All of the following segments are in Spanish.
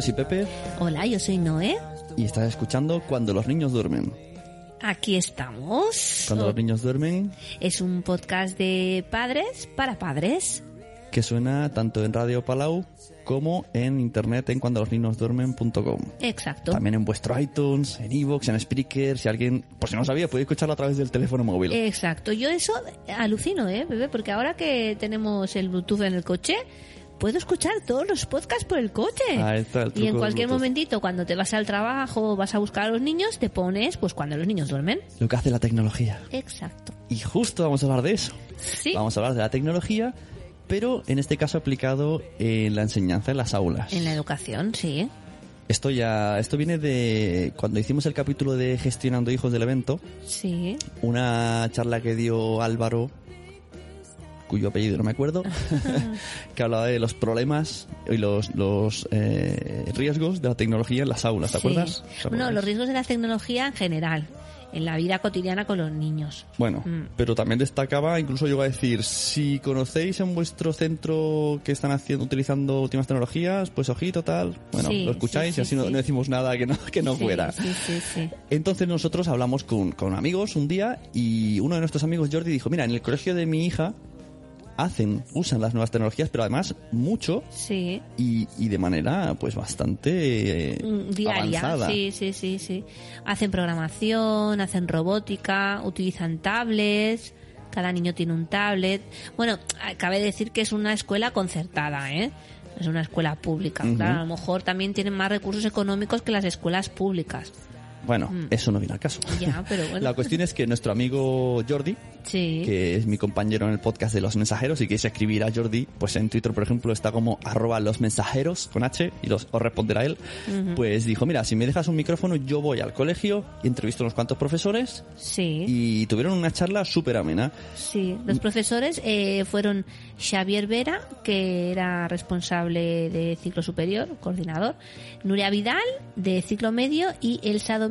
Yo soy Pepe Hola, yo soy Noé. y estás escuchando Cuando los niños duermen. Aquí estamos. Cuando los niños duermen, Es un podcast de padres para padres. que suena tanto en Radio Palau como en internet en cuandolosniñosduermen.com. Exacto. También en vuestro iTunes, en iVoox, en Spreaker. Si alguien, por si no sabía, podéis escucharlo a través del teléfono móvil. Exacto. Yo eso alucino, ¿eh, bebé? Porque ahora que tenemos el Bluetooth en el coche, puedo escuchar todos los podcasts por el coche. Ahí está el y en cualquier momentito, cuando te vas al trabajo o vas a buscar a los niños, te pones, pues cuando los niños duermen. Lo que hace la tecnología. Exacto. Y justo vamos a hablar de eso. Sí. Vamos a hablar de la tecnología, pero en este caso aplicado en la enseñanza en las aulas. En la educación, sí. Esto ya, esto viene de cuando hicimos el capítulo de gestionando hijos del evento, Sí. una charla que dio Álvaro, cuyo apellido no me acuerdo, que hablaba de los problemas y los, los eh, riesgos de la tecnología en las aulas, ¿te Sí. acuerdas? ¿Te Bueno, acuerdas? los riesgos de la tecnología en general, en la vida cotidiana con los niños. Bueno, Mm. pero también destacaba, incluso yo iba a decir, si conocéis en vuestro centro que están haciendo, utilizando últimas tecnologías, pues ojito, tal. Bueno, Sí, lo escucháis sí, y sí, así no, sí. no decimos nada que no, que no fuera. Sí, sí, sí. Entonces nosotros hablamos con, con amigos un día y uno de nuestros amigos, Jordi, dijo, mira, en el colegio de mi hija hacen, usan las nuevas tecnologías, pero además mucho Sí. y, y de manera pues bastante eh, Mm, Diaria, avanzada. sí, sí, sí, sí. Hacen programación, hacen robótica, utilizan tablets, cada niño tiene un tablet. Bueno, cabe decir que es una escuela concertada, ¿eh? Es una escuela pública. Claro, a lo mejor también tienen más recursos económicos que las escuelas públicas. Bueno, eso no viene al caso. Mm. Ya, pero bueno. La cuestión es que nuestro amigo Jordi, Sí. que es mi compañero en el podcast de los mensajeros, y queréis escribir a Jordi, pues en Twitter, por ejemplo, está como arroba los mensajeros con H y los, os responderá él. Pues dijo, mira, si me dejas un micrófono, yo voy al colegio y entrevisto a unos cuantos profesores Sí. y tuvieron una charla súper amena. Sí, los profesores eh, fueron Xavier Vera, que era responsable de ciclo superior, coordinador, Nuria Vidal, de ciclo medio, y Elsa Domínguez,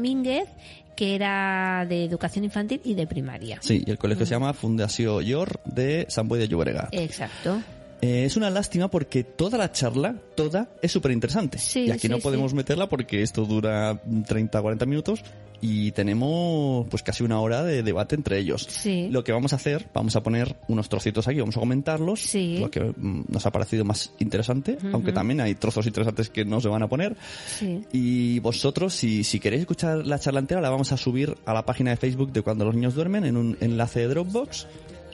que era de educación infantil y de primaria. Sí, y el colegio se llama Fundació Yor de San Boi de Llobregat. Exacto. Eh, es una lástima porque toda la charla, toda, es súper interesante. Sí, y aquí sí, no sí. podemos meterla porque esto dura 30, 40 minutos y tenemos pues casi una hora de debate entre ellos. Sí. Lo que vamos a hacer, vamos a poner unos trocitos aquí, vamos a comentarlos, Sí. lo que mm, nos ha parecido más interesante, aunque también hay trozos interesantes que no se van a poner. Sí. Y vosotros, si, si queréis escuchar la charla entera, la vamos a subir a la página de Facebook de Cuando los niños duermen en un enlace de Dropbox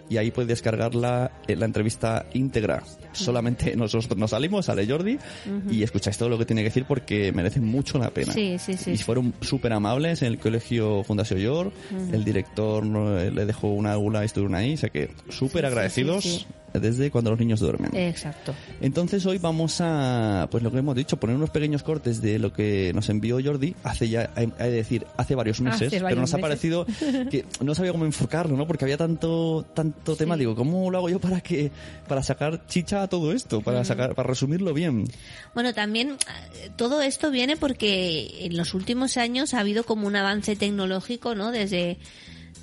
y ahí podéis descargar la, eh, la entrevista íntegra. Solamente nosotros nos salimos, sale Jordi y escucháis todo lo que tiene que decir porque merece mucho la pena. Sí, sí, sí, Y fueron súper amables en el colegio Fundación Yor. El director eh, le dejó una aula y estuvieron ahí. O sea que súper agradecidos. Desde cuando los niños duermen. Exacto. Entonces hoy vamos a, pues lo que hemos dicho, poner unos pequeños cortes de lo que nos envió Jordi hace ya, hay hay que decir, hace varios meses, Hace pero nos ha parecido que no sabía cómo enfocarlo, ¿no? Porque había tanto, tanto tema, digo, ¿cómo lo hago yo para que, para sacar chicha a todo esto, para Mm. sacar, para resumirlo bien? Bueno, también eh, todo esto viene porque en los últimos años ha habido como un avance tecnológico, ¿no? Desde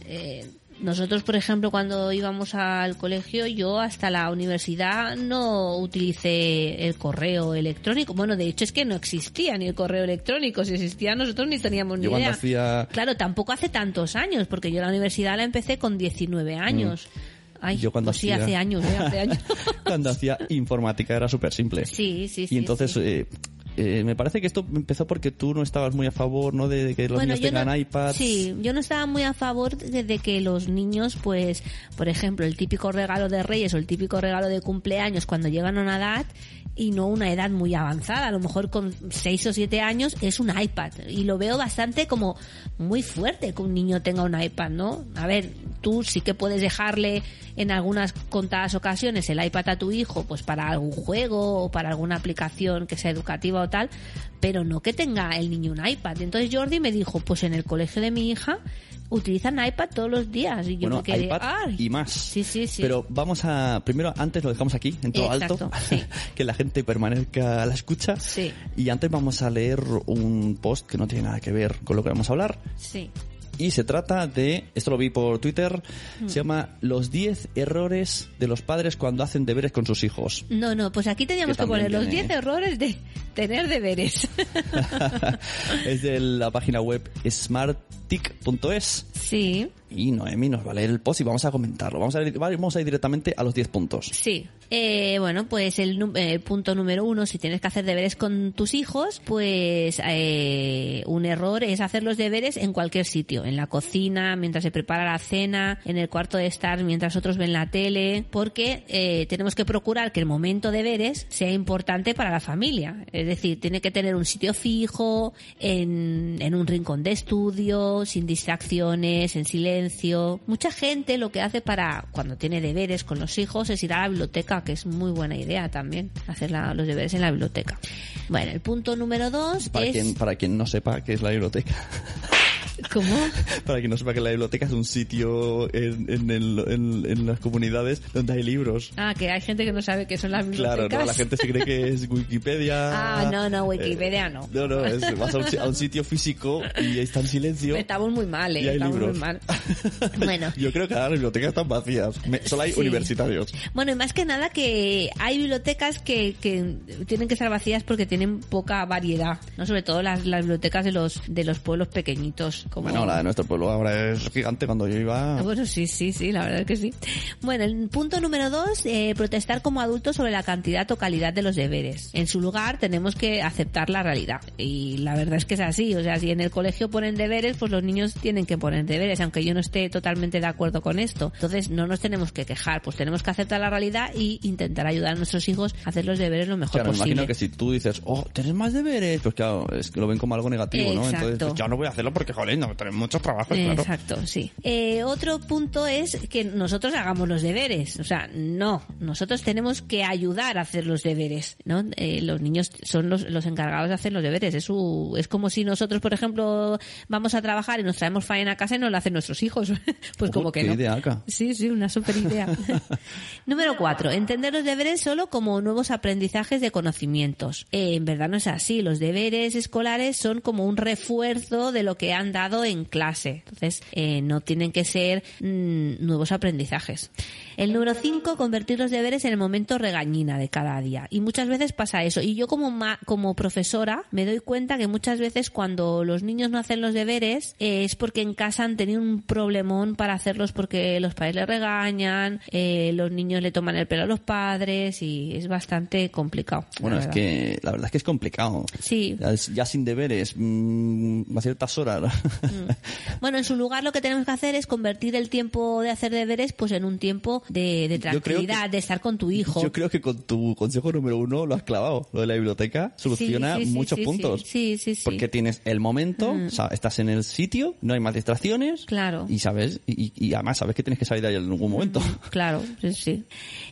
eh, nosotros, por ejemplo, cuando íbamos al colegio, yo hasta la universidad no utilicé el correo electrónico. Bueno, de hecho es que no existía ni el correo electrónico. Si existía, nosotros ni teníamos ni Yo idea. hacía, Claro, tampoco hace tantos años, porque yo la universidad la empecé con 19 años. Ay, Mm. Yo cuando pues sí, hacía- hace años, ¿eh? hace años. cuando hacía informática era súper simple. sí, sí, sí. y entonces, sí. eh, eh, me parece que esto empezó porque tú no estabas muy a favor, ¿no? De, de que los niños tengan no, iPads. Sí, yo no estaba muy a favor de, de que los niños, pues, por ejemplo, el típico regalo de Reyes o el típico regalo de cumpleaños cuando llegan a una edad y no una edad muy avanzada, a lo mejor con 6 o 7 años es un iPad y lo veo bastante como muy fuerte que un niño tenga un iPad, ¿no? A ver, tú sí que puedes dejarle en algunas contadas ocasiones el iPad a tu hijo pues para algún juego o para alguna aplicación que sea educativa o tal, pero no que tenga el niño un iPad. Entonces Jordi me dijo, pues en el colegio de mi hija utilizan iPad todos los días y yo bueno, me quedé, iPad "Ay". y más. Sí, sí, sí. Pero vamos a, primero, antes lo dejamos aquí, en todo Exacto, alto, sí. que la gente permanezca a la escucha. Sí. Y antes vamos a leer un post que no tiene nada que ver con lo que vamos a hablar. Sí. Y se trata de, esto lo vi por Twitter, se llama Los 10 errores de los padres cuando hacen deberes con sus hijos. No, no, pues aquí teníamos Que que poner los tiene- 10 errores de tener deberes. es de la página web smartic.es. sí, Y Noemi nos va a leer el post y vamos a comentarlo. Vamos a ir, vamos a ir directamente a los 10 puntos. sí. Eh, bueno, pues el, eh, punto número uno, si tienes que hacer deberes con tus hijos, pues eh, un error es hacer los deberes en cualquier sitio, en la cocina, mientras se prepara la cena, en el cuarto de estar mientras otros ven la tele, porque eh, tenemos que procurar que el momento de deberes sea importante para la familia. Es decir, tiene que tener un sitio fijo, en, en un rincón de estudio, sin distracciones, en silencio. Mucha gente lo que hace para cuando tiene deberes con los hijos es ir a la biblioteca, que es muy buena idea también, hacer la- los deberes en la biblioteca. Bueno, el punto número dos Para, es... quien, para quien no sepa qué es la biblioteca. ¿Cómo? para quien no sepa que la biblioteca es un sitio en, en, el- en- en las comunidades donde hay libros. Ah, que hay gente que no sabe qué son las bibliotecas. Claro, no, la gente se cree que es Wikipedia. Ah, no, no, Wikipedia no. No, no, es- vas a un, si- a un sitio físico y está en silencio. Estamos muy mal, Y ¿eh? hay Estamos libros. muy mal. Bueno. Yo creo que ahora las bibliotecas están vacías. Solo hay Sí. universitarios. Bueno, y más que nada que hay bibliotecas que, que tienen que estar vacías porque tienen poca variedad, ¿no? Sobre todo las, las bibliotecas de los de los pueblos pequeñitos. Como... Bueno, la de nuestro pueblo ahora es gigante. Cuando yo iba... Ah, Bueno, sí, sí, sí, la verdad es que sí. Bueno, el punto número dos, eh, protestar como adultos sobre la cantidad o calidad de los deberes. En su lugar tenemos que aceptar la realidad. Y la verdad es que es así. O sea, si en el colegio ponen deberes, pues los niños tienen que poner deberes, aunque yo no esté totalmente de acuerdo con esto. Entonces, no nos tenemos que quejar, pues tenemos que aceptar la realidad y intentar ayudar a nuestros hijos a hacer los deberes lo mejor Claro, me posible. imagino que si tú dices, oh, tienes más deberes, pues claro, es que lo ven como algo negativo, ¿no? Exacto. Entonces, pues ya no voy a hacerlo porque, joder, no, tenemos muchos trabajos, claro. Exacto, sí. Eh, otro punto es que nosotros hagamos los deberes. O sea, no, nosotros tenemos que ayudar a hacer los deberes, ¿no? Eh, los niños son los, los encargados de hacer los deberes. Es, su- es como si nosotros, por ejemplo, vamos a trabajar y nos traemos faena a casa y nos la hacen nuestros hijos. pues Ojo, como que qué no. ideaca. Sí, sí, una super idea. Número cuatro, entender los deberes solo como nuevos aprendizajes de conocimientos. Eh, en verdad no es así. Los deberes escolares son como un refuerzo de lo que han dado en clase. Entonces, eh, no tienen que ser mm, nuevos aprendizajes. El número cinco, convertir los deberes en el momento regañina de cada día. Y muchas veces pasa eso. Y yo como, ma- como profesora me doy cuenta que muchas veces cuando los niños no hacen los deberes eh, es porque en casa han tenido un problemón para hacerlos porque los padres le regañan, eh, los niños le toman el pelo a los padres y es bastante complicado. Bueno, es que la verdad es que es complicado. Sí. Ya, ya sin deberes, mm, a ciertas horas. Bueno, en su lugar lo que tenemos que hacer es convertir el tiempo de hacer deberes pues en un tiempo de, que- tranquilidad, de estar con tu hijo. Yo creo que con tu consejo número uno lo has clavado. Lo de la biblioteca soluciona Sí, sí, sí, muchos sí, puntos. Sí, sí, sí. Porque tienes el momento, o sea, estás en el sitio, no hay más distracciones. Claro. Y sabes, y, y además sabes que tienes que salir de ahí en algún momento. Claro, sí, sí.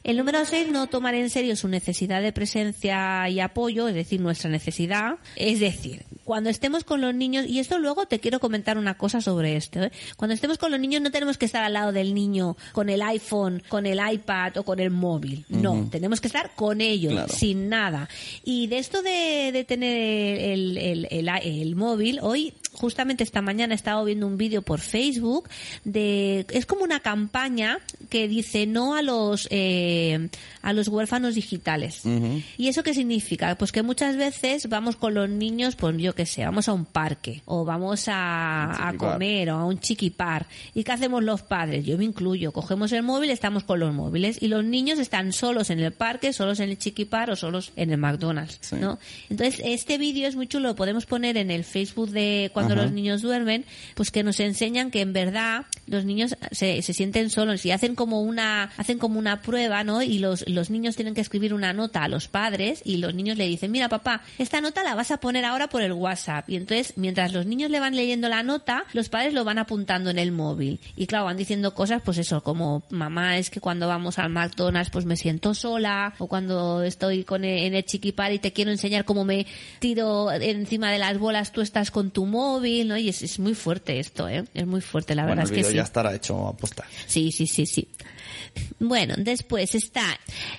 El número 6, no tomar en serio su necesidad de presencia y apoyo, es decir, nuestra necesidad. Es decir, cuando estemos con los niños, y esto luego te quiero comentar una cosa sobre esto, ¿eh? cuando estemos con los niños no tenemos que estar al lado del niño con el iPhone, con el iPad o con el móvil. No, tenemos que estar con ellos, Claro. sin nada. Y de esto de, de tener el, el, el, el móvil, hoy, justamente esta mañana he estado viendo un vídeo por Facebook de, es como una campaña que dice no a los, eh, a los huérfanos digitales. ¿Y eso qué significa? Pues que muchas veces vamos con los niños, pues yo qué sé, vamos a un parque o vamos a, a comer o a un chiquipar. ¿Y qué hacemos los padres? Yo me incluyo. Cogemos el móvil, estamos con los móviles y los niños están solos en el parque, solos en el chiquipar o solos en el McDonald's, Sí. ¿no? Entonces, este vídeo es muy chulo, lo podemos poner en el Facebook de cuando Ajá. los niños duermen, pues que nos enseñan que en verdad los niños se, se sienten solos y hacen como una hacen como una prueba, ¿no? Y los, los niños tienen que escribir una nota a los padres y los niños le dicen, mira papá, esta nota la vas a poner ahora por el WhatsApp. Y entonces, mientras los niños le van leyendo la nota, los padres lo van apuntando en el móvil. Y claro, van diciendo cosas, pues eso, como mamá, es que cuando vamos al McDonald's, pues me siento sola, o cuando estoy con el- en el chiquipar y te quiero enseñar cómo me tiro encima de las bolas, tú estás con tu móvil, ¿no? Y es, es muy fuerte esto, ¿eh? Es muy fuerte, la bueno, verdad el es que sí. ya estará hecho a posta. Sí, sí, sí, sí. Bueno, después está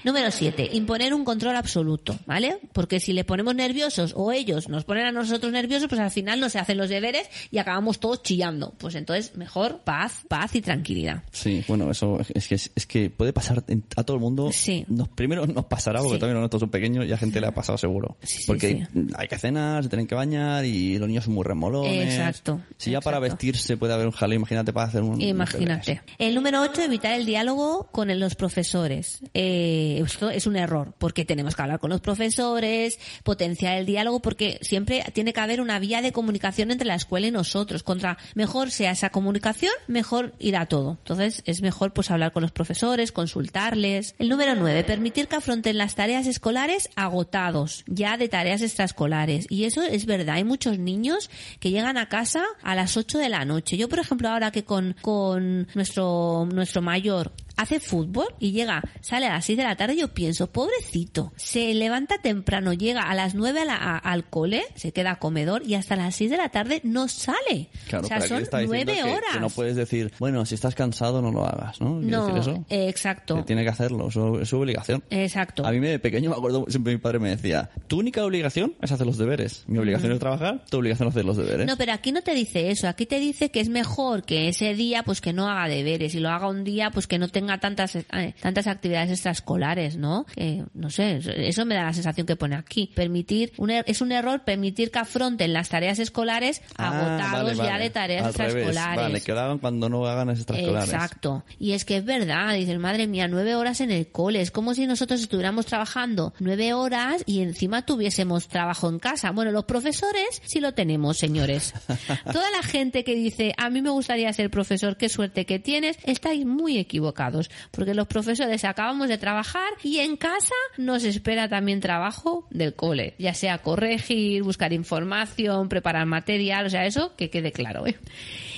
Número 7. Imponer un control absoluto, ¿vale? Porque si le ponemos nerviosos o ellos nos ponen a nosotros nerviosos, pues al final no se hacen los deberes y acabamos todos chillando. Pues entonces, mejor paz, paz y tranquilidad. Sí, bueno, eso es que, es que puede pasar a todo el mundo. Sí. Nos, primero nos pasará, porque Sí. también los nuestros son pequeños y a gente le ha pasado seguro. Sí, sí, porque hay que cenar, se tienen que bañar y los niños son muy remolones. Exacto, Si ya para vestirse puede haber un jaleo, imagínate para hacer un... Imagínate. El número 8, evitar el diálogo con los profesores. Eh, esto es un error, porque tenemos que hablar con los profesores, potenciar el diálogo, porque siempre tiene que haber una vía de comunicación entre la escuela y nosotros. Contra mejor sea esa comunicación, mejor irá todo. Entonces es mejor pues hablar con los profesores, consultarles. El número 9, permitir que afronten las tareas escolares agotados, ya de tareas extraescolares. Y eso es verdad, hay muchos niños que llegan a casa a las 8 de la noche. Yo, por ejemplo, ahora que con, con nuestro, nuestro mayor hace fútbol y llega, sale a las 6 de la tarde, yo pienso, pobrecito, se levanta temprano, llega a las 9 a la- a- al cole, se queda a comedor y hasta las 6 de la tarde no sale. Claro, o sea, son está diciendo 9 que- horas. Que no puedes decir, bueno, si estás cansado no lo hagas, ¿no? ¿Quiere No, decir eso? eh, exacto. Que tiene que hacerlo, es su obligación. Exacto. A mí de pequeño me acuerdo, siempre mi padre me decía, tu única obligación es hacer los deberes. Mi obligación es trabajar, tu obligación es hacer los deberes. No, pero aquí no te dice eso. Aquí te dice que es mejor que ese día, pues que no haga deberes y lo haga un día, pues que no tenga tantas eh, tantas actividades extraescolares, ¿no? Que no sé, eso- me da la sensación que pone aquí. Permitir, un er- es un error permitir que afronten las tareas escolares Ah, agotados vale, ya de tareas Al revés, extraescolares. Vale, que lo hagan cuando no hagan las extraescolares. Exacto. Y es que es verdad, dices, madre mía, nueve horas en el cole. Es como si nosotros estuviéramos trabajando nueve horas y encima tuviésemos trabajo en casa. Bueno, los profesores sí lo tenemos, señores. Toda la gente que dice, a mí me gustaría ser profesor, qué suerte que tienes, estáis muy equivocados. Porque los profesores acabamos de trabajar y en casa nos espera también trabajo del cole. Ya sea corregir, buscar información, preparar material, o sea, eso que quede claro, ¿eh?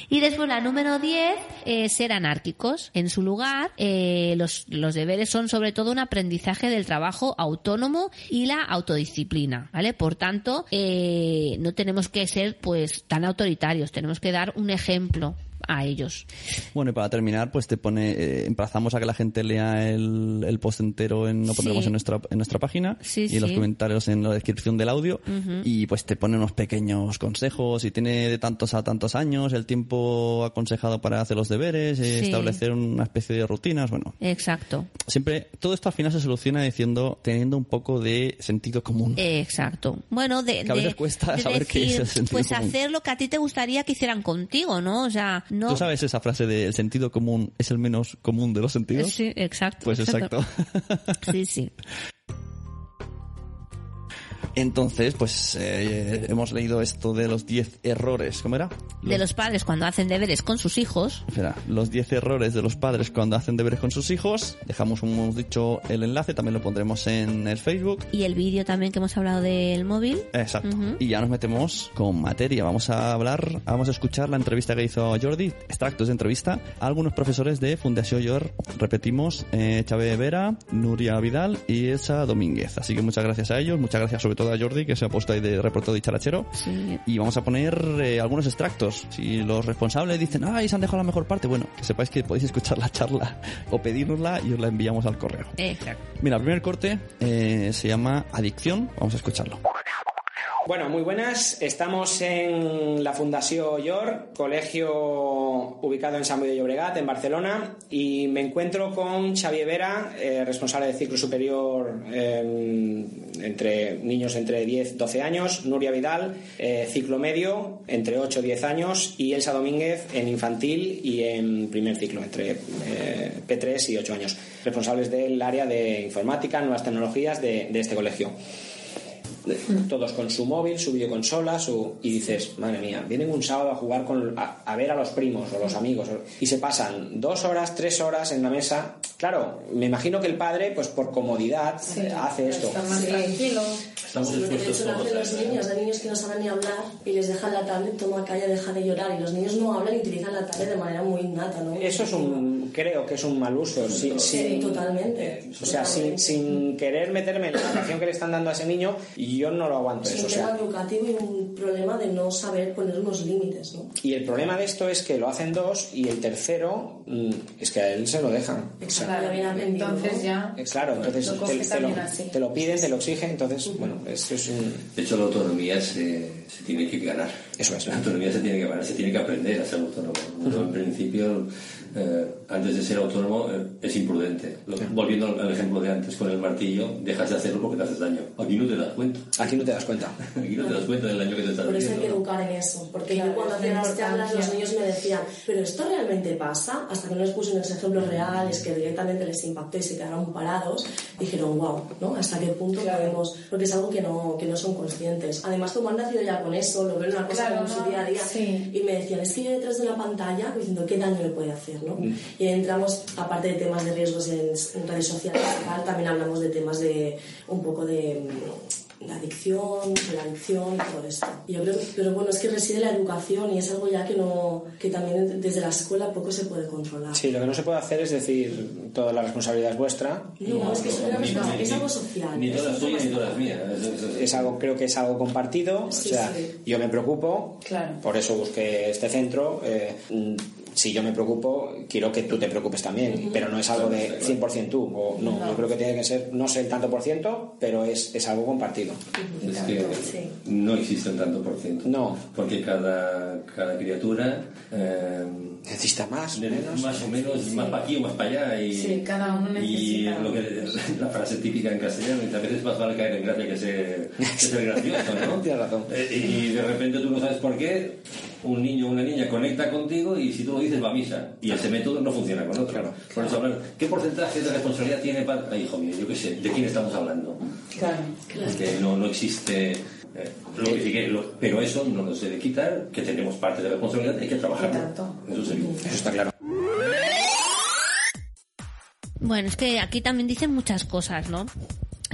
Y después la número 10, eh, ser anárquicos. En su lugar, eh, los, los deberes son sobre todo un aprendizaje del trabajo autónomo y la autodisciplina, ¿vale? Por tanto, eh, no tenemos que ser pues tan autoritarios, tenemos que dar un ejemplo a ellos. Bueno, y para terminar, pues te pone, eh, emplazamos a que la gente lea el, el post entero, en, lo pondremos Sí. en nuestra, en nuestra página Sí, y los comentarios en la descripción del audio y pues te pone unos pequeños consejos y tiene de tantos a tantos años el tiempo aconsejado para hacer los deberes, eh, establecer una especie de rutinas, bueno, Exacto. siempre todo esto al final se soluciona diciendo teniendo un poco de sentido común. Exacto. Bueno, de, Que a veces de- cuesta de saber qué es decir, el sentido pues común. hacer lo que a ti te gustaría que hicieran contigo, ¿no? O sea, no. ¿Tú sabes esa frase de el sentido común es el menos común de los sentidos? Sí, exacto. Pues exacto. Sí, sí. Entonces, pues eh, hemos leído esto de los 10 errores. ¿Cómo era? De los padres cuando hacen deberes con sus hijos. Espera, los 10 errores de los padres cuando hacen deberes con sus hijos. Dejamos, como hemos dicho, el enlace, también lo pondremos en el Facebook. Y el vídeo también que hemos hablado del móvil. Exacto. Y ya nos metemos con materia. Vamos a hablar, vamos a escuchar la entrevista que hizo Jordi, extractos de entrevista a algunos profesores de Fundación Yor. Repetimos, eh, Chávez Vera, Nuria Vidal y Elsa Domínguez. Así que muchas gracias a ellos, muchas gracias sobre todo a Jordi que se ha puesto ahí de reportero y charachero. Sí. Y vamos a poner eh, algunos extractos. Si los responsables dicen, ay, se han dejado la mejor parte, bueno, que sepáis que podéis escuchar la charla o pedírnosla y os la enviamos al correo. Exacto. Mira, el primer corte eh, se llama Adicción. Vamos a escucharlo. Bueno, muy buenas. Estamos en la Fundación Yor, colegio ubicado en San Boi de Llobregat, en Barcelona, y me encuentro con Xavier Vera, eh, responsable de ciclo superior eh, entre niños entre 10 y 12 años, Nuria Vidal, eh, ciclo medio entre 8 y 10 años, y Elsa Domínguez en infantil y en primer ciclo entre eh, P3 y 8 años, responsables del área de informática, nuevas tecnologías de este colegio todos con su móvil, su videoconsola, su y dices, madre mía, vienen un sábado a jugar con a, a ver a los primos o los amigos y se pasan dos horas, tres horas en la mesa. Claro, me imagino que el padre, pues por comodidad, eh, hace esto. Está más tranquilo. Estamos Lo que expuestos de hecho los niños, de niños que no saben ni hablar y les dejan la tablet, toma calla, deja de llorar y los niños no hablan y utilizan la tablet de manera muy innata, ¿no? Eso es un creo que es un mal uso. Sin, Sí, sin- totalmente. O sea, sin, sin querer meterme en la educación que le están dando a ese niño, yo no lo aguanto Es un O tema sea, educativo y un problema de no saber poner unos límites, ¿no? y el problema de esto es que lo hacen dos y el tercero mm, es que a él se lo dejan. O sea, entonces ya claro, entonces Lo te, te lo, te lo piden, te lo exigen, entonces, bueno, eso es un... De hecho, la autonomía se, se tiene que ganar. Eso es. La autonomía se tiene que ganar, se tiene que aprender a ser autónomo. Uno, en principio, eh, antes de ser autónomo, eh, es imprudente. Lo- volviendo al, al ejemplo de antes con el martillo, dejas de hacerlo porque te haces daño. Aquí no te das cuenta. Aquí no te das cuenta. Aquí no te das cuenta del daño que te estás Por eso hay que haciendo. educar en eso. Porque Claro, yo cuando hacía la las charlas, los niños me decían, ¿pero esto realmente pasa? Hasta que no les puse unos ejemplos reales que directamente les impactó y se quedaron parados, dijeron, wow, ¿no? ¿Hasta qué punto podemos...? Porque es algo que no, que no son conscientes. Además, como han nacido ya con eso, lo ven una cosa Claro, como su ¿no? día a día, Sí. y me decían, es que yo detrás de una pantalla, diciendo, ¿qué daño le puede hacer, no? Y ahí entramos, aparte de temas de riesgos en, en redes sociales y tal, también hablamos de temas de un poco de... mm, la adicción, de la adicción y todo esto. Y yo creo, pero bueno, es que reside la educación y es algo ya que no, que también desde la escuela poco se puede controlar. Sí, lo que no se puede hacer es decir, toda la responsabilidad es vuestra. No, es que es, una Ni- ni- es algo social. Ni todas tuyas ni todas mías. Es- algo, creo que es algo compartido. Sí, o sea, sí. yo me preocupo, Claro. por eso busqué este centro. eh, mm, si yo me preocupo, quiero que tú te preocupes también, pero no es algo de 100% tú. O, no, yo creo que tiene que ser, no sé el tanto por ciento, pero es, es algo compartido. Es que Sí. no existe un tanto por ciento. No. Porque cada, cada criatura eh, Necesita más, menos. más o menos, más para aquí o más para allá. Y, Sí, cada uno Y necesita. lo que, la frase típica en castellano, y a veces más vale caer en gracia que ser, que ser gracioso, ¿no? Tienes razón. Eh, y de repente tú no sabes por qué, un niño o una niña conecta contigo y si tú lo dices va a misa. Y ese método no funciona con otro. Por eso hablar, ¿qué porcentaje de responsabilidad tiene para... Ay, hijo mío, yo qué sé, ¿de quién estamos hablando? Claro. Porque no, no existe... eh, lo que que- lo- pero eso no nos debe quitar que tenemos parte de la responsabilidad hay que trabajar. Eso. Eso está claro. Bueno, es que aquí también dicen muchas cosas, ¿no?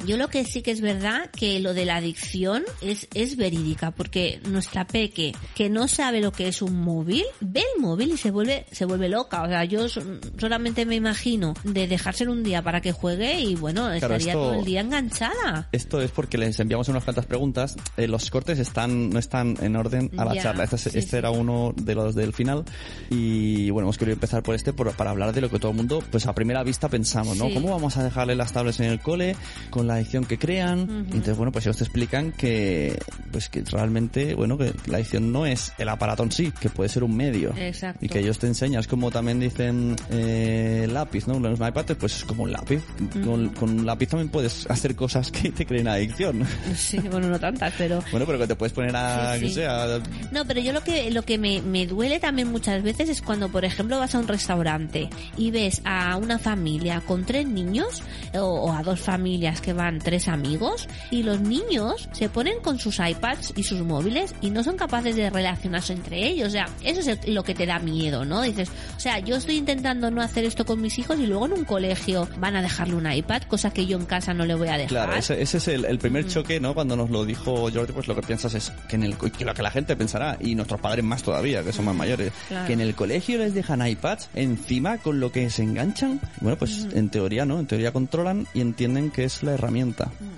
Yo lo que sí que es verdad que lo de la adicción es, es verídica, porque nuestra peque, que no sabe lo que es un móvil, ve el móvil y se vuelve, se vuelve loca. O sea, yo so- solamente me imagino de dejárselo un día para que juegue y bueno, estaría esto- todo el día enganchada. Esto es porque les enviamos unas cuantas preguntas. Eh, los cortes están no están en orden a la Ya, charla. Este, es- sí, este sí. era uno de los del final. Y bueno, hemos querido empezar por este por- para hablar de lo que todo el mundo, pues a primera vista pensamos, ¿no? Sí. ¿Cómo vamos a dejarle las tablets en el cole con la adicción que crean? Y Entonces, bueno, pues ellos te explican que, pues que realmente, bueno, que la adicción no es el aparato en sí, que puede ser un medio. Exacto. Y que ellos te enseñan, es como también dicen eh, lápiz, ¿no? Los iPads, pues es como un lápiz. Con, con un lápiz también puedes hacer cosas que te creen adicción. Sí, bueno, no tantas, pero... Bueno, pero que te puedes poner a, Sí, que sí. sea, No, pero yo lo que lo que me, me duele también muchas veces es cuando, por ejemplo, vas a un restaurante y ves a una familia con tres niños o, o a dos familias que van tres amigos y los niños se ponen con sus iPads y sus móviles y no son capaces de relacionarse entre ellos. O sea, eso es lo que te da miedo, ¿no? Dices, o sea, yo estoy intentando no hacer esto con mis hijos y luego en un colegio van a dejarle un iPad, cosa que yo en casa no le voy a dejar. Claro, ese, ese es el, el primer choque, ¿no? Cuando nos lo dijo Jordi, pues lo que piensas es que en el que lo que la gente pensará, y nuestros padres más todavía, que son más mayores, Claro. que en el colegio les dejan iPads encima con lo que se enganchan. Bueno, pues en teoría, ¿no? En teoría controlan y entienden que es la herramienta.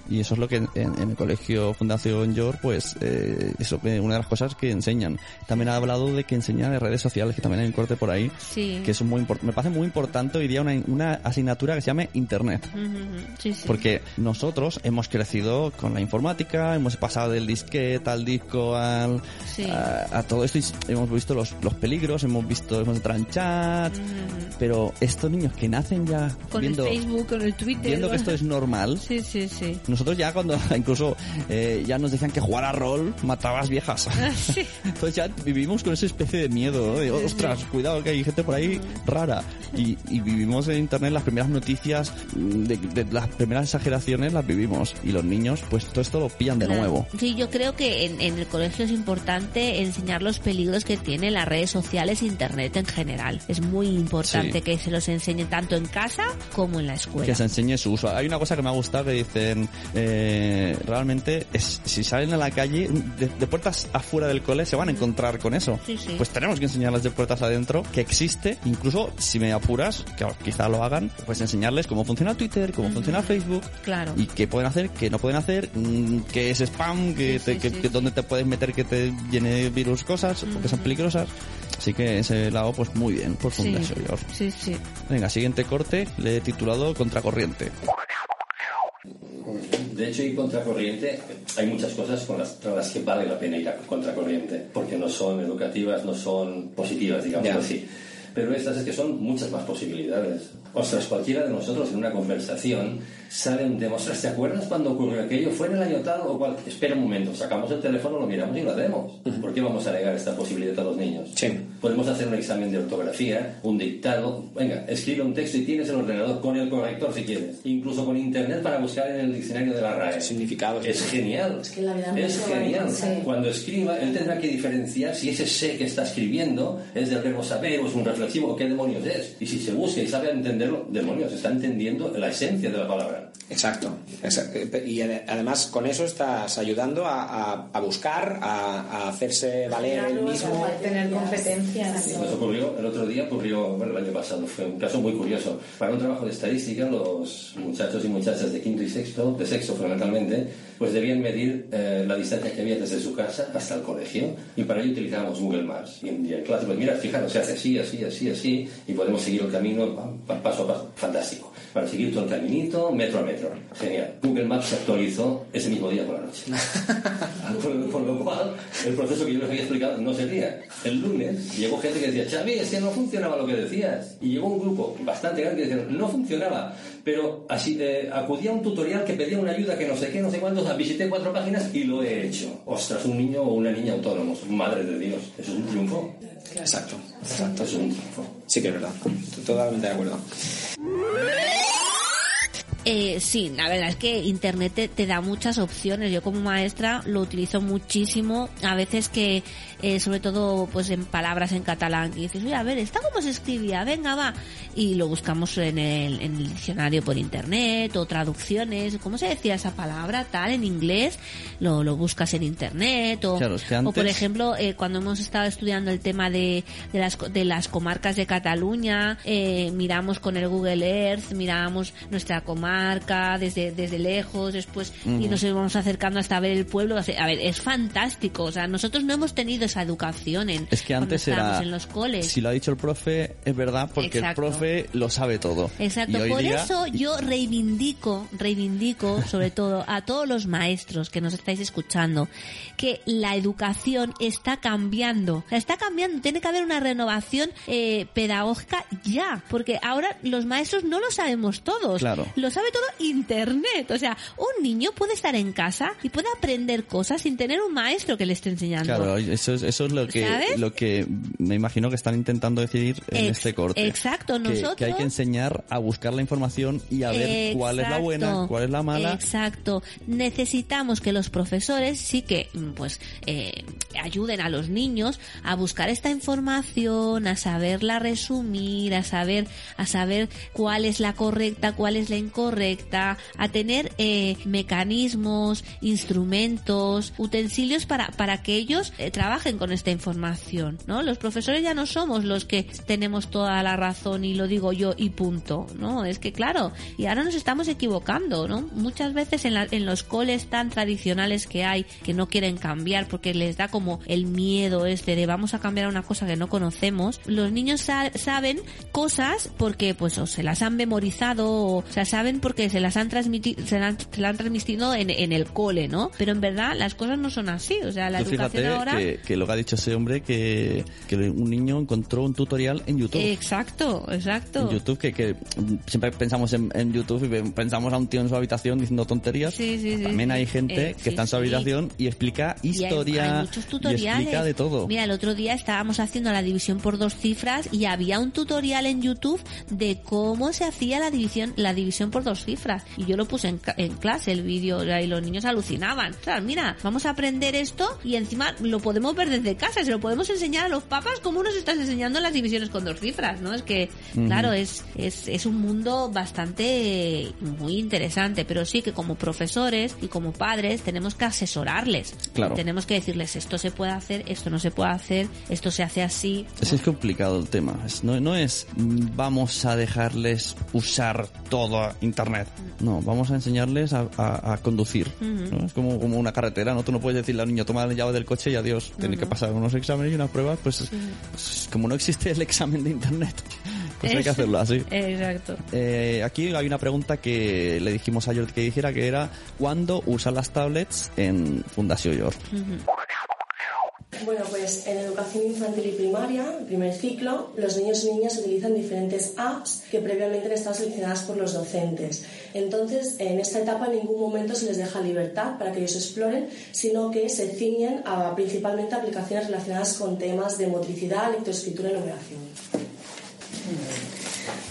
Y eso es lo que en, en el colegio Fundación York, pues, eh, eso que una de las cosas que enseñan. También ha hablado de que enseñan de redes sociales, que también hay un corte por ahí, Sí. que es muy import- me parece muy importante hoy día una, una asignatura que se llame Internet. Sí, sí. Porque nosotros hemos crecido con la informática, hemos pasado del disquete al disco, al, a, a todo esto y hemos visto los, los peligros, hemos visto, hemos entrado en chat, pero estos niños que nacen ya con viendo, el Facebook, con el Twitter. viendo que esto es normal, Sí, sí, sí. nosotros ya cuando incluso eh, ya nos decían que jugar a rol matabas viejas. Sí. Entonces ya vivimos con esa especie de miedo, ¿no? de ostras, cuidado que hay gente por ahí rara. Y, y vivimos en internet las primeras noticias, mm, de, de las primeras exageraciones las vivimos. Y los niños, pues todo esto lo pillan de Claro. nuevo. Sí, yo creo que en, en el colegio es importante enseñar los peligros que tienen las redes sociales e internet en general. Es muy importante Sí. que se los enseñe tanto en casa como en la escuela. Que se enseñe su uso. Hay una cosa que me ha gustado dicen, eh, realmente, es, si salen a la calle, de, de puertas afuera del cole, se van a encontrar con eso. Sí, sí. Pues tenemos que enseñarles de puertas adentro que existe, incluso si me apuras, que quizá lo hagan, pues enseñarles cómo funciona Twitter, cómo funciona Facebook, Claro. y qué pueden hacer, qué no pueden hacer, mm, qué es spam, que, Sí, te- que- que dónde te puedes meter que te llene virus cosas, porque son peligrosas. Así que ese lado, pues muy bien, por Fundación sí, sí. Venga, siguiente corte, le he titulado Contracorriente. De hecho, y contracorriente, hay muchas cosas con las, con las que vale la pena ir a contracorriente, porque no son educativas, no son positivas, digamos así. Pero estas es que son muchas más posibilidades. Ostras, cualquiera de nosotros en una conversación sale un tema, ostras, ¿te acuerdas cuando ocurrió aquello? ¿Fue en el año tal o cual? Espera un momento, sacamos el teléfono, lo miramos y lo hacemos. ¿Por qué vamos a negar esta posibilidad a los niños? Sí. Podemos hacer un examen de ortografía, un dictado. Venga, escribe un texto y tienes el ordenador con el corrector si quieres. Incluso con internet para buscar en el diccionario de la RAE. Significados. Es genial. Es que la vida Es genial. Cuando escriba, él tendrá que diferenciar si ese sé que está escribiendo es del verbo saber o es un qué demonios es. Y si se busca y sabe entenderlo, demonios, está entendiendo la esencia de la palabra. Exacto. Exacto. Y ade- además con eso estás ayudando a, a- a buscar, a, a hacerse valer él mismo. tener competencias. Nos ocurrió, el otro día ocurrió, bueno, el año pasado, fue un caso muy curioso. Para un trabajo de estadística, los muchachos y muchachas de quinto y sexto, de sexto fundamentalmente, pues debían medir eh, la distancia que había desde su casa hasta el colegio y para ello utilizábamos Google Maps. Y en, clase, pues mira, fijaros, se hace así, así, así, así y podemos seguir el camino pa- pa- paso a paso. Fantástico. Para seguir todo el caminito, metro a metro. Genial. Google Maps se actualizó ese mismo día por la noche. por, por lo cual, el proceso que yo les había explicado no servía. El lunes llegó gente que decía, Xavi, es que no funcionaba lo que decías. Y llegó un grupo bastante grande que decían, no funcionaba. Pero así eh, acudí a un tutorial que pedía una ayuda que no sé qué, no sé cuántos, visité cuatro páginas y lo he hecho. Ostras, un niño o una niña autónomos. Madre de Dios, eso es un triunfo. Exacto. Exacto, es un triunfo. Sí que es verdad. Totalmente de acuerdo. Eh, sí, la verdad es que Internet te, te da muchas opciones. Yo como maestra lo utilizo muchísimo. A veces que, eh, sobre todo, pues en palabras en catalán, que dices, oye, a ver, ¿esta cómo se escribía? Venga, va. Y lo buscamos en el, en el diccionario por Internet o traducciones. ¿Cómo se decía esa palabra tal en inglés? Lo, lo buscas en Internet o, Claro, es que o por ejemplo, eh, cuando hemos estado estudiando el tema de, de, las, de las comarcas de Cataluña, eh, miramos con el Google Earth, miramos nuestra comarca desde, desde lejos, después, y nos íbamos acercando hasta ver el pueblo. A ver, es fantástico. O sea, nosotros no hemos tenido esa educación en, Es que antes era. en los coles. Si lo ha dicho el profe, es verdad, porque Exacto. el profe lo sabe todo. Exacto, por día- eso yo reivindico, reivindico sobre todo a todos los maestros que nos estáis escuchando, que la educación está cambiando, está cambiando, tiene que haber una renovación eh, pedagógica ya, porque ahora los maestros no lo sabemos todos, Claro. lo sabe todo Internet, o sea, un niño puede estar en casa y puede aprender cosas sin tener un maestro que le esté enseñando. Claro, eso es, eso es lo que ¿Sabes? lo que me imagino que están intentando decir en Ex- este corte. exacto, Que- nosotros- que hay que enseñar a buscar la información y a ver cuál es la buena, cuál es la mala. Exacto. Necesitamos que los profesores sí que, mm, pues, eh, ayuden a los niños a buscar esta información, a saberla resumir, a saber, a saber cuál es la correcta, cuál es la incorrecta, a tener eh, mecanismos, instrumentos, utensilios para, para que ellos eh, trabajen con esta información, ¿no? Los profesores ya no somos los que tenemos toda la razón y lo digo yo y punto, ¿no? Es que claro, y ahora nos estamos equivocando, ¿no? Muchas veces en, la- en los coles tan tradicionales que hay, que no quieren cambiar porque les da como el miedo este de vamos a cambiar una cosa que no conocemos, los niños sa- saben cosas porque pues o se las han memorizado o, o sea, saben porque se las han transmitido, se, la han, se la han transmitido en, en el cole, ¿no? Pero en verdad las cosas no son así, o sea, la Tú educación ahora... que, que lo que ha dicho ese hombre que, que un niño encontró un tutorial en YouTube. Exacto, exacto. En YouTube, que, que siempre pensamos en, en YouTube y pensamos a un tío en su habitación diciendo tonterías. Sí, sí, sí, También hay gente Eh, que está en su habitación y explica Y hay- historia, hay muchos tutoriales. explica de todo. Mira, el otro día estábamos haciendo la división por dos cifras y había un tutorial en YouTube de cómo se hacía la división, la división por dos cifras. Y yo lo puse en, en clase, el vídeo, y los niños alucinaban. O sea, mira, vamos a aprender esto y encima lo podemos ver desde casa, se lo podemos enseñar a los papas cómo nos estás enseñando las divisiones con dos cifras, ¿no? Es que, claro, es, es, es un mundo bastante muy interesante, pero sí que como profesores y como padres tenemos que asesorarles. Claro. Tenemos que decirles esto se puede hacer, esto no se puede hacer, esto se hace así. Es, es complicado el tema. No, no es mm, vamos a dejarles usar todo Internet. No, vamos a enseñarles a, a- a conducir. ¿no? Es como, como una carretera, ¿no? Tú no puedes decirle al niño, toma la llave del coche y adiós. Tiene que pasar unos exámenes y unas pruebas, pues, pues, como no existe el examen de Internet, pues hay que hacerlo así. Exacto. Eh, aquí hay una pregunta que le dijimos a Jordi que dijera que era ¿cuándo usa las tablets en Fundación York? Bueno, pues en educación infantil y primaria, primer ciclo, los niños y niñas utilizan diferentes apps que previamente han estado seleccionadas por los docentes. Entonces, en esta etapa en ningún momento se les deja libertad para que ellos exploren, sino que se ciñen a principalmente aplicaciones relacionadas con temas de motricidad, lectoescritura y numeración.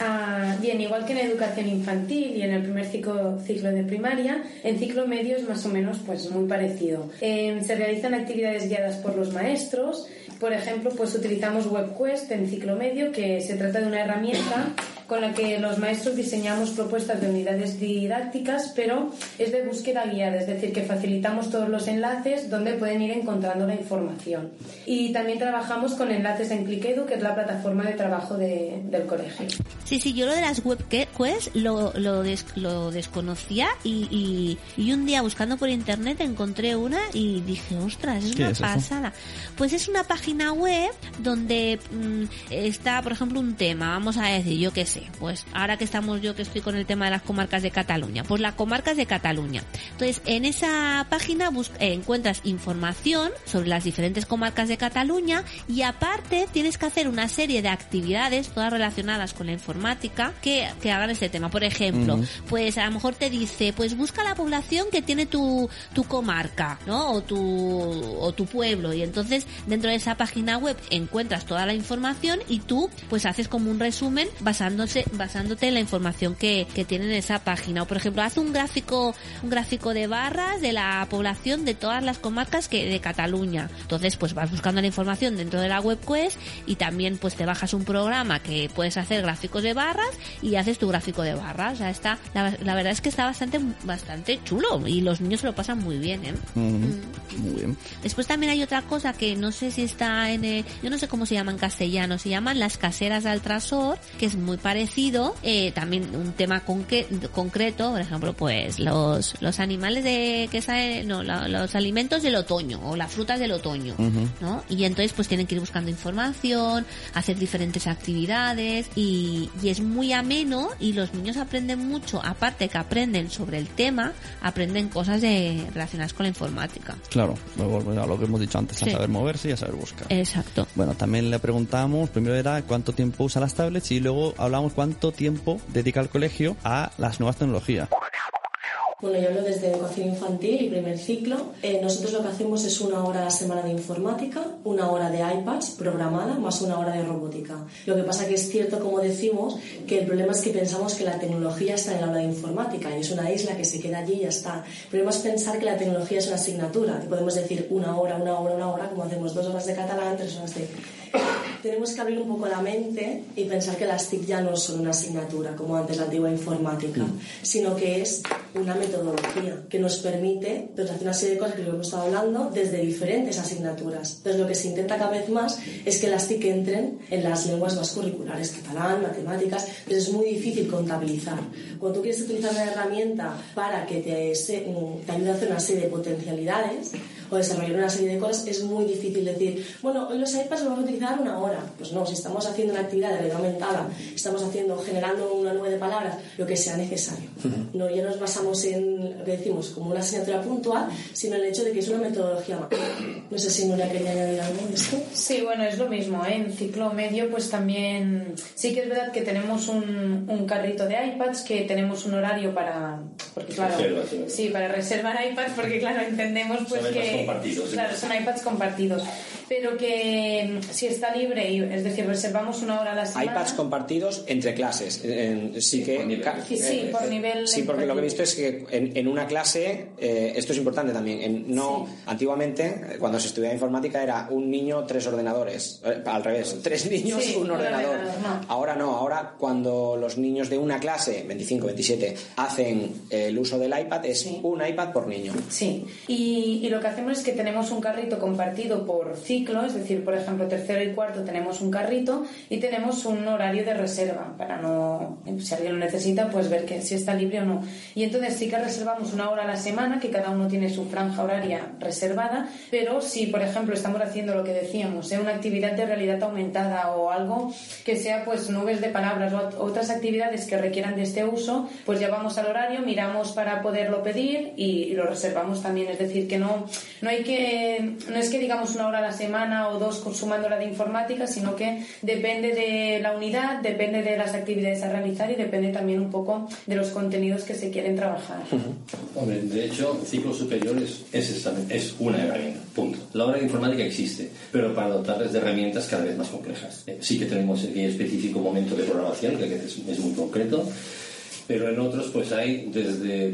Ah, bien, igual que en educación infantil y en el primer ciclo, ciclo de primaria, en ciclo medio es más o menos pues muy parecido. Eh, se realizan actividades guiadas por los maestros. Por ejemplo, pues utilizamos WebQuest en ciclo medio, que se trata de una herramienta con la que los maestros diseñamos propuestas de unidades didácticas, pero es de búsqueda guiada, es decir, que facilitamos todos los enlaces donde pueden ir encontrando la información. Y también trabajamos con enlaces en ClickEdu, que es la plataforma de trabajo de- del colegio. Sí, sí, yo lo de las webquests lo, lo, des- lo desconocía y, y, y un día buscando por internet encontré una y dije, ostras, es ¿Qué una es eso? pasada. Pues es una página web donde mm, está, por ejemplo, un tema, vamos a decir, yo qué sé, pues ahora que estamos yo que estoy con el tema de las comarcas de Cataluña, pues las comarcas de Cataluña. Entonces, en esa página eh, encuentras información sobre las diferentes comarcas de Cataluña y aparte tienes que hacer una serie de actividades, todas relacionadas con la informática, que, que hagan este tema. Por ejemplo, pues a lo mejor te dice, pues busca la población que tiene tu, tu comarca, ¿no? O tu, o tu pueblo. Y entonces, dentro de esa página web encuentras toda la información y tú, pues haces como un resumen basándose, basándote en la información que, que tiene en esa página. O por ejemplo, haz un gráfico, un gráfico de barras de la población de todas las comarcas que, de Cataluña. Entonces, pues vas buscando la información dentro de la web quest y también pues te bajas un programa que puedes hacer gráficos de barras y haces tu gráfico de barras. O sea, está, la, la verdad es que está bastante, bastante chulo y los niños se lo pasan muy bien, ¿eh? Muy bien. Después también hay otra cosa que no sé si está en... eh, yo no sé cómo se llama en castellano. Se llaman las caseras de Altrasor, que es muy parecido. Eh, también un tema conque- concreto, por ejemplo, pues los, los animales de... que salen, no, la- los alimentos del otoño o las frutas del otoño, ¿no? Y entonces pues tienen que ir buscando información, hacer diferentes actividades y, y es muy ameno y los niños aprenden mucho, aparte que aprenden sobre el tema, aprenden cosas de, relacionadas con la informática. Claro, luego, a lo que hemos dicho antes, a saber moverse y a saber buscar. Exacto. Bueno, también le preguntamos, primero era cuánto tiempo usa las tablets y luego hablamos cuánto tiempo dedica el colegio a las nuevas tecnologías. Bueno, yo hablo desde educación infantil y primer ciclo. Eh, nosotros lo que hacemos es una hora a la semana de informática, una hora de iPads programada, más una hora de robótica. Lo que pasa que es cierto, como decimos, que el problema es que pensamos que la tecnología está en el aula de informática y es una isla que se queda allí y ya está. El problema es pensar que la tecnología es una asignatura, podemos decir una hora, una hora, una hora, como hacemos dos horas de catalán, tres horas de... Tenemos que abrir un poco la mente y pensar que las TIC ya no son una asignatura, como antes la antigua informática, sino que es una metodología que nos permite pues, hacer una serie de cosas que lo hemos estado hablando desde diferentes asignaturas. Entonces, lo que se intenta cada vez más es que las TIC entren en las lenguas más curriculares, catalán, matemáticas. Entonces, es muy difícil contabilizar. Cuando tú quieres utilizar una herramienta para que te, mm, te ayude a hacer una serie de potencialidades o desarrollar una serie de cosas, es muy difícil decir, bueno, hoy los iPads los vamos a utilizar una hora. Pues no, si estamos haciendo una actividad de realidad aumentada, estamos haciendo, generando una nube de palabras, lo que sea necesario. No, ya nos basamos en lo que decimos como una asignatura puntual, sino en el hecho de que es una metodología más. No sé si Nuria quería añadir algo de esto. Sí, bueno, es lo mismo. ¿eh? En ciclo medio, pues también sí que es verdad que tenemos un, un carrito de iPads, que tenemos un horario para. Porque claro. Reserva, sí. para reservar iPads, porque claro, entendemos pues que. Claro, son iPads compartidos. Pero que mm, si está libre, y- es decir, reservamos una hora a la semana. iPads compartidos entre clases. En- sí que por nivel. Sí, sí, por nivel Sí, porque lo que he visto es que en, en una clase, eh, esto es importante también. en- no, antiguamente, eh, cuando se estudiaba informática, era un niño, tres ordenadores. Eh, al revés, tres niños, Sí, un ordenador. ordenador, no. Ahora no, ahora cuando los niños de una clase, 25, 27, hacen eh, el uso del iPad, es Sí. un iPad por niño. Sí, y, y lo que hacemos es que tenemos un carrito compartido por ciclo, es decir, por ejemplo, tercero y cuarto tenemos un carrito y tenemos un horario de reserva para no, si alguien lo necesita, pues ver que si está libre o no. Y entonces sí que reservamos una hora a la semana, que cada uno tiene su franja horaria reservada, pero si, por ejemplo, estamos haciendo lo que decíamos, ¿eh? una actividad de realidad aumentada o algo que sea pues nubes de palabras o ot- otras actividades que requieran de este uso, pues ya vamos al horario, miramos para poderlo pedir y, y lo reservamos también. Es decir, que no, no hay que, no es que digamos una hora a la semana o dos consumando la de informática, sino que depende de la unidad, depende de las actividades a realizar y depende también un poco de los contenidos que se quieren trabajar. Hombre, de hecho, ciclo superior es, es, es una herramienta, punto. La hora de informática existe, pero para dotarles de herramientas cada vez más complejas. Eh, Sí que tenemos el específico momento de programación, que es, es muy concreto, pero en otros pues hay desde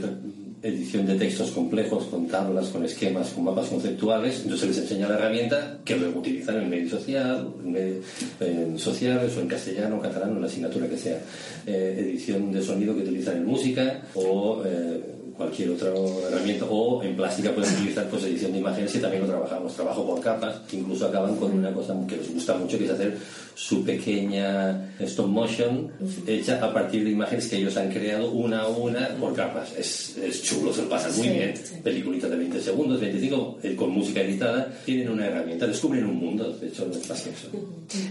edición de textos complejos, con tablas, con esquemas, con mapas conceptuales, entonces les enseña la herramienta que luego utilizan en medio social, en, medio- en sociales o en castellano, catalán o la asignatura que sea. Eh, edición de sonido que utilizan en música o eh, cualquier otra herramienta o en plástica pueden utilizar pues edición de imágenes que también lo trabajamos, trabajo por capas, incluso acaban con una cosa que les gusta mucho que es hacer su pequeña stop motion hecha a partir de imágenes que ellos han creado una a una por capas. Es, es chulo, se lo pasan muy Sí, bien. sí. Peliculitas de 20 segundos, 25, eh, con música editada, tienen una herramienta, descubren un mundo, de hecho no es más que eso.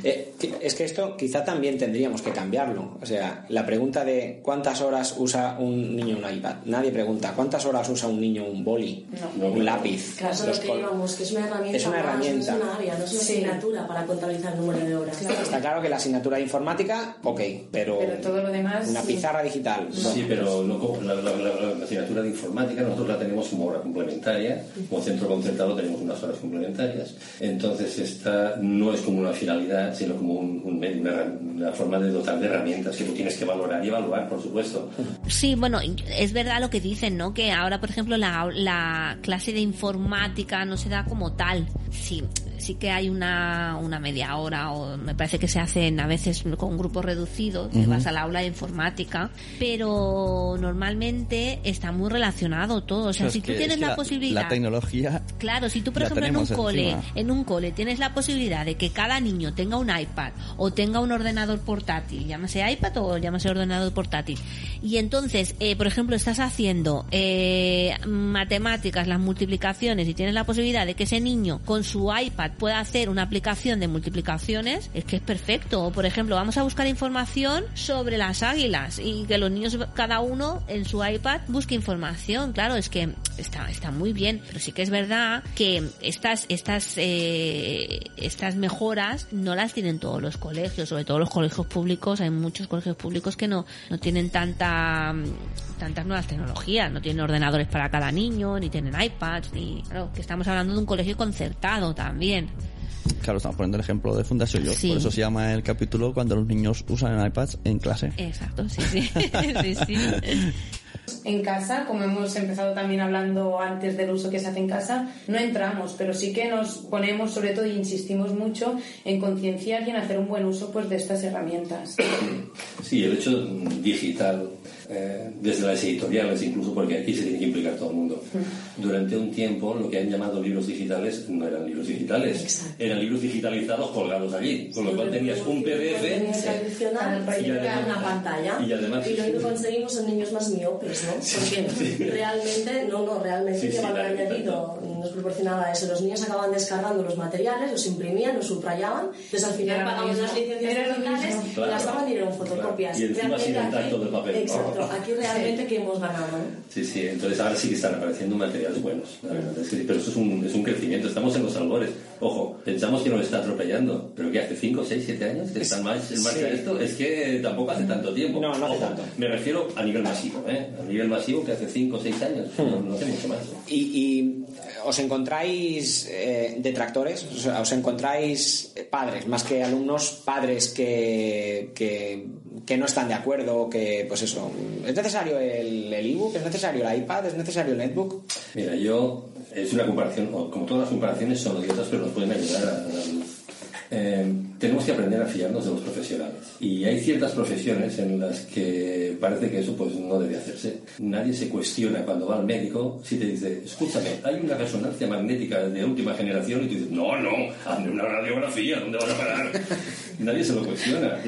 Eh, es que esto quizá también tendríamos que cambiarlo. O sea, la pregunta de cuántas horas usa un niño un iPad. Nadie pregunta cuántas horas usa un niño un boli, No. un lápiz. Claro, lo que íbamos, que es una herramienta, Es una más, herramienta. no es una área, no es una Sí. asignatura para contabilizar el número de horas. Está claro que la asignatura de informática, ok, pero, Pero todo lo demás, una sí. pizarra digital. Sí, pero no la, la- la- la asignatura de informática nosotros la tenemos como hora complementaria, como centro concertado tenemos unas horas complementarias. Entonces esta no es como una finalidad, sino como un- un una, una forma de dotar de herramientas que tú tienes que valorar y evaluar, por supuesto. Sí, bueno, es verdad lo que dicen, ¿no? Que ahora, por ejemplo, la, la clase de informática no se da como tal. Sí, sí que hay una, una media hora o me parece que se hacen a veces con grupos reducidos, que vas al aula de informática, pero normalmente está muy relacionado todo. O sea, si tú que- tienes la, posibilidad... La tecnología Claro, si tú, por ejemplo, en un cole, encima. en un cole tienes la posibilidad de que cada niño tenga un iPad o tenga un ordenador portátil, llámase iPad o llámase ordenador portátil, y entonces, eh, por ejemplo, estás haciendo eh, matemáticas, las multiplicaciones, y tienes la posibilidad de que ese niño con su iPad pueda hacer una aplicación de multiplicaciones, es que es perfecto. O, por ejemplo, vamos a buscar información sobre las águilas y que los niños, cada uno en su iPad, busque información. Claro, es que está, está muy bien, pero sí que es verdad que estas, estas, eh, estas mejoras no las tienen todos los colegios, sobre todo los colegios públicos. Hay muchos colegios públicos que no, no tienen tanta, tantas nuevas tecnologías, no tienen ordenadores para cada niño, ni tienen iPads, ni, claro, que estamos hablando de un colegio concertado también. Claro, estamos poniendo el ejemplo de Fundación. Sí. Por eso se llama el capítulo cuando los niños usan el iPad en clase. Exacto, sí, sí. sí, sí. En casa, como hemos empezado también hablando antes del uso que se hace en casa, no entramos, pero sí que nos ponemos, sobre todo, y insistimos mucho en concienciar y en hacer un buen uso pues, de estas herramientas. Sí, el hecho mm, digital, eh, desde las editoriales incluso, porque aquí se tiene que implicar todo el mundo. Durante un tiempo lo que han llamado libros digitales no eran libros digitales, Exacto. eran libros digitalizados colgados allí, con lo cual tenías un PDF tradicional Y y además- una pantalla. y además- lo que conseguimos son niños más miopes, ¿no? Porque realmente, no, no, realmente Sí, sí, la- añadido nos proporcionaba eso. Los niños acaban descargando los materiales, los imprimían, los subrayaban, entonces al final pagamos las licencias digitales y Claro. las daban y eran fotocopias. Y encima sin el tacto del papel. Exacto. Aquí realmente que hemos ganado, ¿no? Sí, sí, entonces ahora sí que están apareciendo materiales buenos, la verdad es que sí, pero eso es un, es un crecimiento, estamos en los albores. Ojo, pensamos que nos está atropellando, pero que hace 5, 6, 7 años que está en marcha, en marcha Sí. esto, es que tampoco hace tanto tiempo. No, no hace Ojo, tanto. Me refiero a nivel masivo, ¿eh? A nivel masivo que hace 5 o 6 años, Hmm. no, no hace mucho más. ¿Y, y os encontráis eh, detractores? ¿Os encontráis padres, más que alumnos, padres que, que, no están de acuerdo? Que, pues eso, ¿es necesario el, el ebook? ¿Es necesario el iPad? ¿Es necesario el netbook? Mira, yo, es una comparación, como todas las comparaciones son odiosas, pero nos pueden ayudar a, la. Eh, tenemos que aprender a fiarnos de los profesionales. Y hay ciertas profesiones en las que parece que eso pues no debe hacerse. Nadie se cuestiona cuando va al médico si te dice, escúchame, hay una resonancia magnética de última generación y tú dices, no, no, hazme una radiografía, ¿dónde vas a parar? Nadie se lo cuestiona.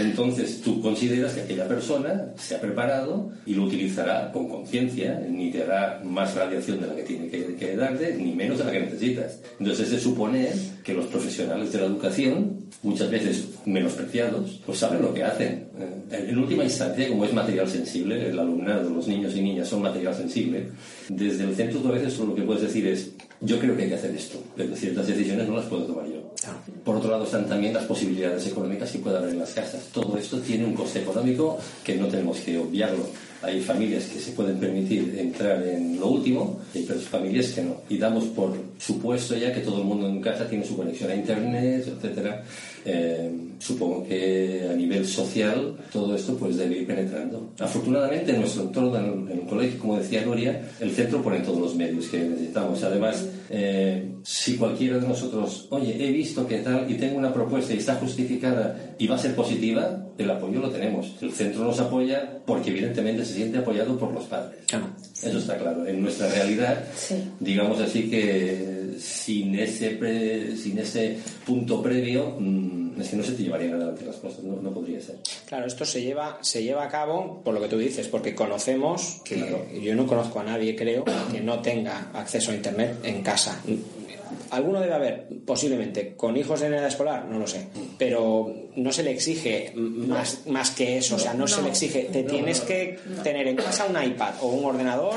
Entonces tú consideras que aquella persona se ha preparado y lo utilizará con conciencia, ni te dará más radiación de la que tiene que, que darte, ni menos de la que necesitas. Entonces es de suponer que los profesionales de la educación, muchas veces menospreciados, pues saben lo que hacen. Eh, En última instancia, como es material sensible, el alumnado, los niños y niñas son material sensible, desde el centro tú a veces lo que puedes decir es, yo creo que hay que hacer esto, pero ciertas decisiones no las puedo tomar yo. Por otro lado están también las posibilidades económicas que puede haber en las casas. Todo esto tiene un coste económico que no tenemos que obviarlo. Hay familias que se pueden permitir entrar en lo último y hay otras familias que no. Y damos por supuesto ya que todo el mundo en casa tiene su conexión a Internet, etcétera. Eh, supongo que a nivel social todo esto pues debe ir penetrando. Afortunadamente en nuestro entorno, en, en el colegio, como decía Nuria, el centro pone todos los medios que necesitamos. Además, eh, si cualquiera de nosotros, oye, he visto que tal y tengo una propuesta y está justificada y va a ser positiva, el apoyo lo tenemos. El centro nos apoya porque evidentemente se siente apoyado por los padres. Eso está claro. En nuestra realidad, Sí. digamos así que sin ese, pre- sin ese punto previo, mm, es que no se te llevarían adelante las cosas, no, no podría ser. Claro, esto se lleva, se lleva a cabo por lo que tú dices, porque conocemos, que yo no conozco a nadie, creo, que no tenga acceso a Internet en casa. Alguno debe haber, posiblemente, con hijos en edad escolar, no lo sé, pero no se le exige más, más que eso, o sea, no, se le exige, te tienes que tener en casa un iPad o un ordenador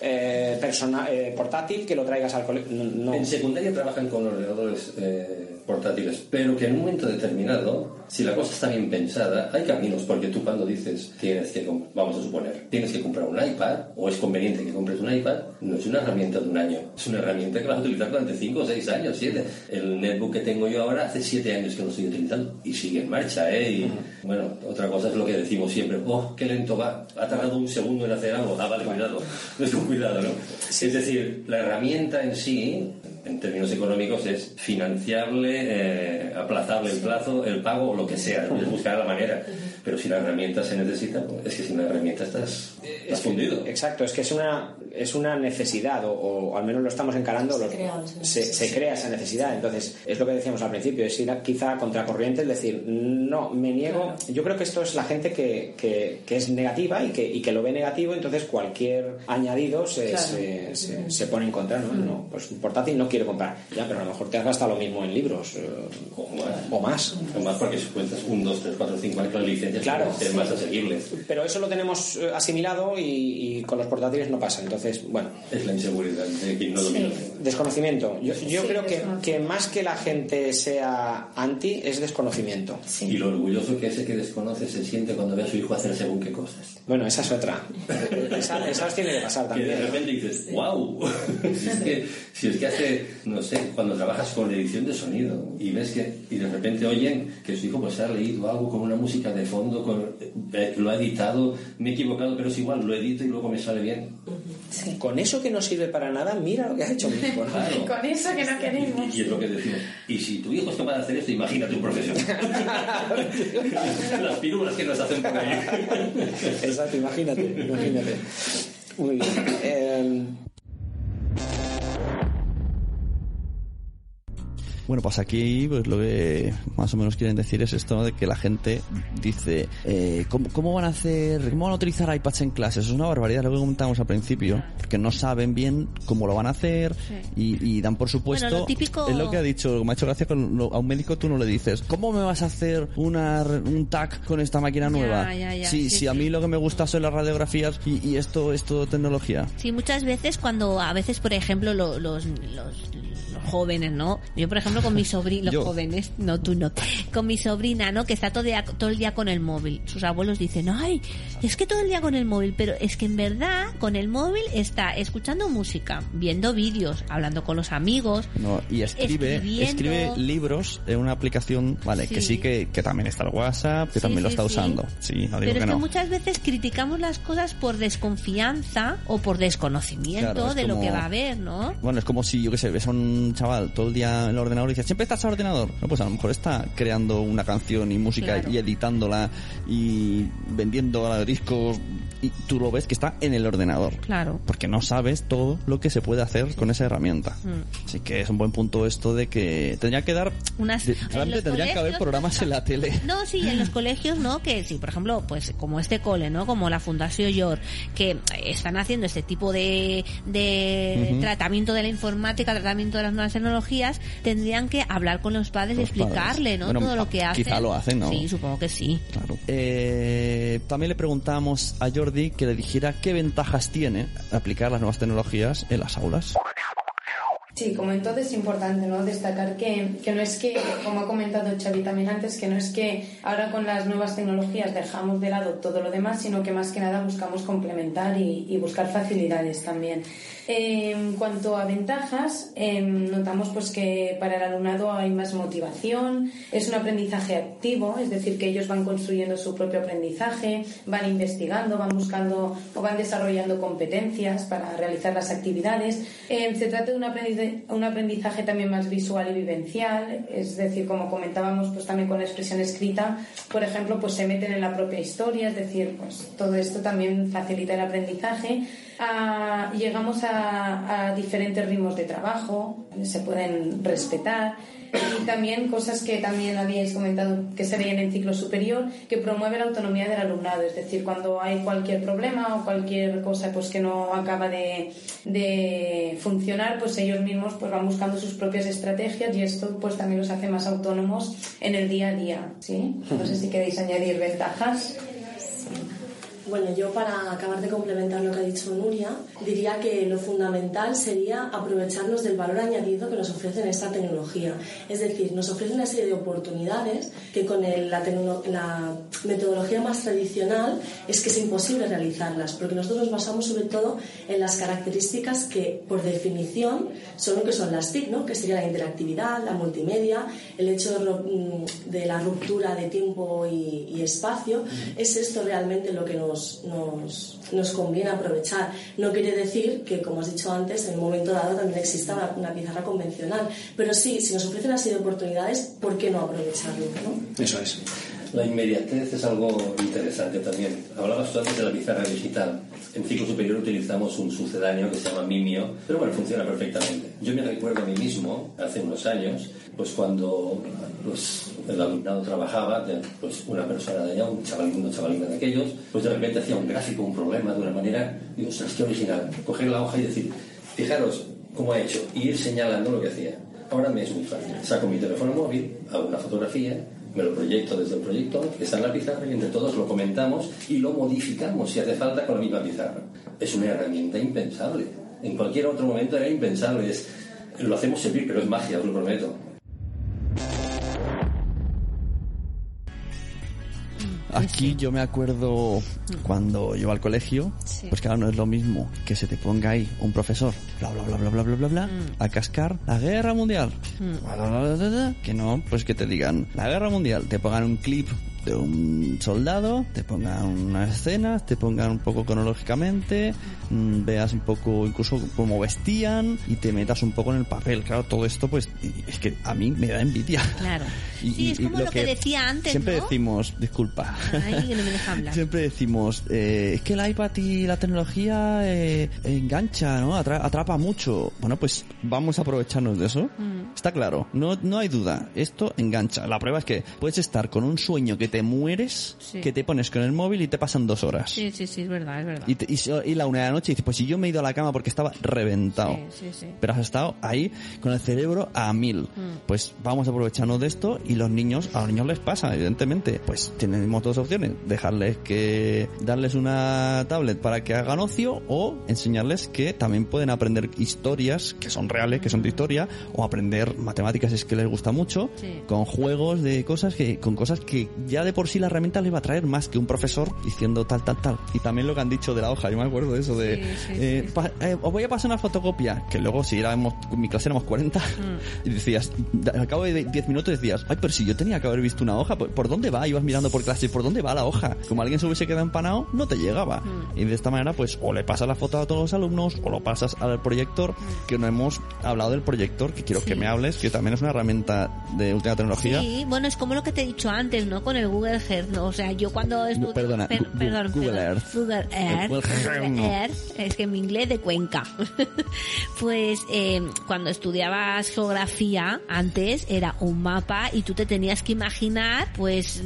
eh, persona- eh, portátil que lo traigas al colegio. No, no. En secundaria trabajan con ordenadores eh, portátiles, pero que en un momento determinado, si la cosa está bien pensada, hay caminos, porque tú cuando dices tienes que, vamos a suponer, tienes que comprar un iPad, o es conveniente que compres un iPad, no es una herramienta de un año, es una herramienta que vas a utilizar durante 5 o 6 años, 7. El netbook que tengo yo ahora hace 7 años que lo estoy utilizando y sigue en marcha, ¿eh? Y bueno, otra cosa es lo que decimos siempre, oh, qué lento va, ha tardado un segundo en hacer algo, ah, vale, cuidado, no es con cuidado, ¿no? Es decir, la herramienta en sí, en términos económicos, es financiable, eh, aplazable el plazo, el pago o lo que sea, es buscar la manera. Pero si la herramienta se necesita, pues, es que sin la herramienta estás, estás fundido. Exacto, es que es una, es una necesidad, o, o al menos lo estamos encarando. Se lo- crea esa se, necesidad. se crea esa necesidad. Entonces, es lo que decíamos al principio, es ir a- quizá a contracorriente, es decir, no, me niego. Yo creo que esto es la gente que, que, que es negativa y que, y que lo ve negativo, entonces cualquier añadido se, Claro. se, se- se pone en contra. ¿no? No, pues un portátil no quiero comprar. Ya, pero a lo mejor te has gastado lo mismo en libros eh, O más. o más. O más porque si cuentas 1, 2, 3, 4, 5 años, las licencias Claro. ser más asequibles. Pero eso lo tenemos eh, asimilado y, y con los portátiles no pasa. Entonces, bueno, Es la inseguridad de quien no domina. Desconocimiento. Yo, yo Sí, creo que, que más que la gente sea anti es desconocimiento. Sí. Y lo orgulloso que ese que desconoce se siente cuando ve a su hijo hacer según qué cosas. Bueno, esa es otra. Esa, esa os tiene que pasar Que de también. repente dices, wow, si es, que, si es que hace, no sé, cuando trabajas con edición de sonido y ves que, y de repente oyen que su hijo pues ha leído algo con una música de fondo, con, eh, lo ha editado, me he equivocado, pero es igual, lo edito y luego me sale bien. Sí. Con eso que no sirve para nada, mira lo que ha hecho mi hijo. Claro. Con eso que no queremos. Y, y es lo que decimos. Y si tu hijo es capaz de hacer esto, imagínate un profesional. Las pirulas que nos hacen por ahí. Exacto, imagínate, imagínate. Muy bien. Eh, Bueno, pues aquí pues lo que más o menos quieren decir es esto ¿no? de que la gente dice eh, ¿cómo, ¿cómo van a hacer, cómo van a utilizar iPads en clases? Es una barbaridad, lo que comentábamos al principio, porque no saben bien cómo lo van a hacer y, y dan por supuesto... Bueno, lo típico- Es lo que ha dicho, me ha hecho gracia, con lo- a un médico tú no le dices ¿cómo me vas a hacer una, un TAC con esta máquina nueva? ya, sí, si a sí. mí lo que me gusta son las radiografías y, y esto es todo tecnología. Sí, muchas veces cuando, a veces, por ejemplo, lo- los, los, los jóvenes, ¿no? Yo, por ejemplo, con mi sobrina, los Yo. jóvenes, no tú no, con mi sobrina, ¿no? Que está todo, día- todo el día con el móvil. Sus abuelos dicen, ay, es que todo el día con el móvil, pero es que en verdad con el móvil está escuchando música, viendo vídeos, hablando con los amigos. No, y escribe, escribe libros en una aplicación, vale, que Sí. que, que también está el WhatsApp, que Sí, también lo está usando. Sí, no digo Pero que es que no. muchas veces criticamos las cosas por desconfianza o por desconocimiento Claro, de lo que va a haber, ¿no? Bueno, es como si, yo qué sé, ves a un chaval todo el día en el ordenador y dices, ¿siempre estás al ordenador? No, pues a lo mejor está creando una canción y música Claro. y editándola y vendiendo discos y tú lo ves que está en el ordenador. Claro. Porque no sabes todo lo que se puede hacer con esa herramienta. Mm. Así que es un buen punto esto de que tendría que dar... Unas- de- en realmente tendrían que haber programas en la tele. No, sí, en los colegios, ¿no? Que sí, por ejemplo, pues como este cole, ¿no? Como la Fundación York, que están haciendo este tipo de, de tratamiento de la informática, tratamiento de las nuevas tecnologías, tendrían que hablar con los padres y Los padres. explicarle, ¿no? Bueno, Todo lo que hacen. quizá lo hacen, ¿no? Sí, supongo que sí. Claro. Eh, también le preguntamos a Jordi que le dijera qué ventajas tiene aplicar las nuevas tecnologías en las aulas. Sí, como en todo es importante ¿no? destacar que, que no es que, como ha comentado Xavi también antes, que no es que ahora con las nuevas tecnologías dejamos de lado todo lo demás, sino que más que nada buscamos complementar y, y buscar facilidades también. En cuanto a ventajas, eh, notamos pues que para el alumnado hay más motivación, es un aprendizaje activo, es decir, que ellos van construyendo su propio aprendizaje, van investigando, van buscando o van desarrollando competencias para realizar las actividades. Eh, se trata de un aprendizaje, un aprendizaje también más visual y vivencial, es decir, como comentábamos, pues también con la expresión escrita, por ejemplo, pues se meten en la propia historia, es decir, pues todo esto también facilita el aprendizaje. Ah, llegamos a, a diferentes ritmos de trabajo, se pueden respetar y también cosas que también habíais comentado que se veían en ciclo superior, que promueve la autonomía del alumnado, es decir, cuando hay cualquier problema o cualquier cosa pues que no acaba de, de funcionar, pues ellos mismos pues van buscando sus propias estrategias y esto pues también los hace más autónomos en el día a día, ¿sí? No sé si queréis añadir ventajas. Bueno, yo para acabar de complementar lo que ha dicho Nuria, diría que lo fundamental sería aprovecharnos del valor añadido que nos ofrece esta tecnología. Es decir, nos ofrece una serie de oportunidades que con el- la, la metodología más tradicional es que es imposible realizarlas, porque nosotros nos basamos sobre todo en las características que, por definición, son lo que son las TIC, ¿no? que sería la interactividad, la multimedia, el hecho de, mm, de la ruptura de tiempo y, y espacio. Es esto realmente lo que nos, nos, conviene aprovechar. No quiere decir que, como has dicho antes, en el momento dado también exista una, una pizarra convencional, pero sí, si nos ofrecen así de oportunidades, ¿por qué no aprovecharlo? ¿no? Eso es. La inmediatez es algo interesante también. Hablabas tú antes de la pizarra digital. En ciclo superior utilizamos un sucedáneo que se llama Mimio, pero bueno, funciona perfectamente. Yo me recuerdo a mí mismo, hace unos años, pues cuando pues, el alumnado trabajaba, pues una persona de allá, un chavalín, una chavalina de aquellos, pues de repente hacía un gráfico, un problema de una manera, digo, ostras, qué original. Coger la hoja y decir, fijaros cómo ha hecho, y ir señalando lo que hacía. Ahora me es muy fácil. Saco mi teléfono móvil, hago una fotografía, me lo proyecto desde el proyector, que está en la pizarra, y entre todos lo comentamos y lo modificamos si hace falta con la misma pizarra. Es una herramienta impensable. En cualquier otro momento era impensable. Es, lo hacemos servir, pero es magia, os lo prometo. Aquí yo me acuerdo cuando yo al colegio, Sí. pues claro, no es lo mismo que se te ponga ahí un profesor, bla bla bla bla bla bla bla bla, a cascar la guerra mundial. Bla, bla, bla, bla, bla, Que no, pues que te digan la guerra mundial, te pongan un clip de un soldado, te pongan unas escenas, te pongan un poco cronológicamente, mm, veas un poco incluso cómo vestían y te metas un poco en el papel. Claro, todo esto pues es que a mí me da envidia. Claro. Y- Sí, es como lo que decía antes, Siempre ¿no? decimos, disculpa. Ay, que no me deja hablar. Siempre decimos, eh, es que el iPad y la tecnología eh, engancha, ¿no? Atra- atrapa mucho. Bueno, pues vamos a aprovecharnos de eso. Mm. Está claro, no, no hay duda. Esto engancha. La prueba es que puedes estar con un sueño que te mueres, Sí. que te pones con el móvil y te pasan dos horas. Sí, sí, sí, es verdad, es verdad. Y, te- y y la una de la noche dices, pues si yo me he ido a la cama porque estaba reventado. Sí, sí, sí. Pero has estado ahí con el cerebro a mil. Mm. Pues vamos a aprovecharnos de esto y los niños, a los niños les pasa, evidentemente. Pues tenemos dos opciones. Dejarles que, darles una tablet para que hagan ocio o enseñarles que también pueden aprender historias que son reales, que son de historia, o aprender matemáticas es que les gusta mucho, con juegos de cosas que, con cosas que ya de por sí la herramienta les va a traer más que un profesor diciendo tal, tal, tal. Y también lo que han dicho de la hoja, yo me acuerdo de eso de, Sí, sí, eh, sí. pa- eh, os voy a pasar una fotocopia, que luego si éramos, en mi clase éramos 40, Mm. y decías, al cabo de 10 minutos decías, ay, pero si yo tenía que haber visto una hoja, ¿por, por dónde va? Ibas mirando por clase, ¿por dónde va la hoja? Como alguien se hubiese quedado empanado, no te llegaba. Mm. Y de esta manera, pues, o le pasas la foto a todos los alumnos, o lo pasas al proyector, que no hemos hablado del proyector, que quiero Mm. Que me hables, que también es una herramienta de última tecnología. Sí, bueno, es como lo que te he dicho antes, ¿no? Con el Google Earth, ¿no? O sea, yo cuando estudié... perdona, per- perdón, Google perdón, Earth. Google Earth. Google Earth, Google no. Earth, es que mi inglés de Cuenca. pues eh, cuando estudiabas geografía, antes era un mapa y tú te tenías que imaginar, pues,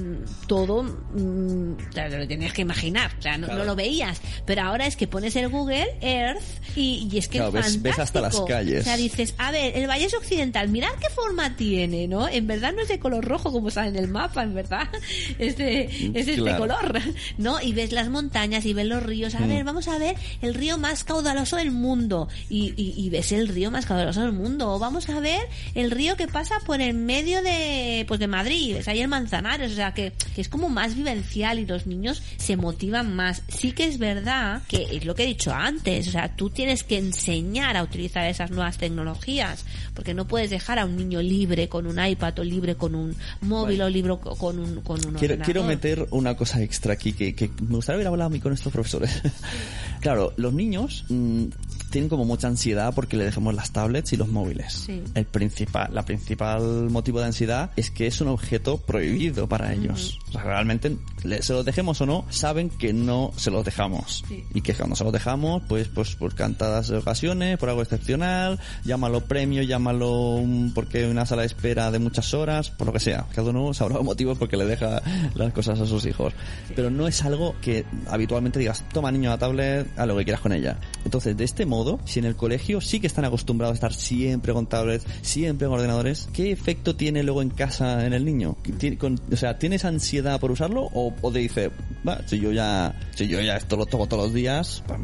todo, mm, te lo tenías que imaginar, o sea, no, Claro. no lo veías. Pero ahora es que pones el Google Earth y, y es que Claro, es ves- ves hasta las calles. O sea, dices, a ver, el Valle Occidental, mirad qué forma tiene, ¿no? En verdad no es de color rojo como sale en el mapa, en verdad. Es de, es este Claro. color, ¿no? Y ves las montañas y ves los ríos. A Mm. ver, vamos a ver el río más caudaloso del mundo. Y, y, y ves el río más caudaloso del mundo. O vamos a ver el río que pasa por el medio de, pues de Madrid. Ves ahí el Manzanares. O sea, que, que es como más vivencial y los niños se motivan más. Sí que es verdad que es lo que he dicho antes. O sea, tú tienes que enseñar a utilizar esas nuevas tecnologías. Porque no puedes dejar a un niño libre con un iPad o libre con un móvil o libre co- con un, con un Quiero, quiero meter una cosa extra aquí que, que me gustaría haber hablado a mí con estos profesores. claro, los niños mm, tienen como mucha ansiedad porque le dejamos las tablets y los móviles. Sí. El principal, la principal motivo de ansiedad es que es un objeto prohibido para ellos. O sea, realmente, se los dejemos o no, saben que no se los dejamos. Sí. Y que cuando se los dejamos, pues, pues por cantadas ocasiones, por algo excepcional, llámalo premio, llámalo mm, porque hay una sala de espera de muchas horas, por lo que sea. Cada uno sabrá los motivos porque le deja las cosas a sus hijos. Pero no es algo que habitualmente digas, toma niño la tablet, haz lo que quieras con ella. Entonces, de este modo, si en el colegio sí que están acostumbrados a estar siempre con tablets, siempre con ordenadores, ¿qué efecto tiene luego en casa en el niño? ¿Tiene- con- o sea, ¿tienes ansiedad por usarlo o, o te dice, va, si yo ya, si yo ya esto lo tomo todos los días, pues,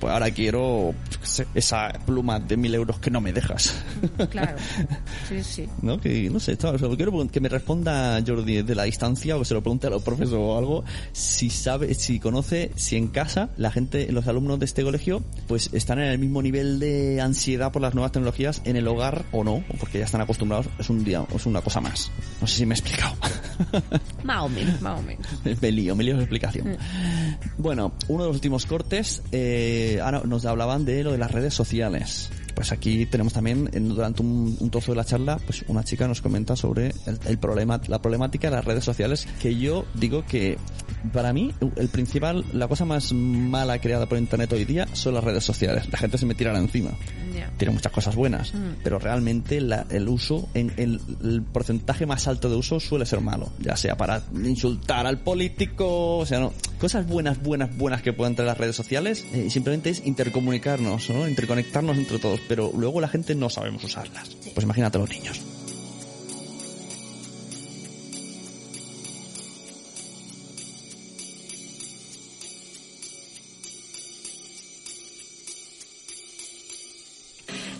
pues ahora quiero sé, esa pluma de mil euros que no me dejas? Claro. Sí, sí. ¿No? Que, no sé, esto- solo quiero que me responda Jordi de la distancia o que se lo pregunte a los profesores o algo, si sabe, si conoce, si en casa la gente, los alumnos de este colegio, pues están en el mismo nivel de ansiedad por las nuevas tecnologías en el hogar o no, porque ya están acostumbrados, es un día, es una cosa más. No sé si me he explicado. Más o menos, más o menos. me lío, me lío la explicación. Bueno, uno de los últimos cortes, eh, ahora nos hablaban de lo de las redes sociales. Pues aquí tenemos también, en- durante un, un trozo de la charla, pues una chica nos comenta sobre el, el problema, la problemática de las redes sociales, que yo digo que para mí el principal, la cosa más mala creada por internet hoy día son las redes sociales. La gente se me tirará encima tiene muchas cosas buenas, Mm. pero realmente la- el uso, en el, el porcentaje más alto de uso suele ser malo, ya sea para insultar al político, o sea, no, cosas buenas, buenas, buenas que pueden traer las redes sociales, eh, simplemente es intercomunicarnos, ¿no? interconectarnos entre todos, pero luego la gente no sabemos usarlas. Pues imagínate los niños.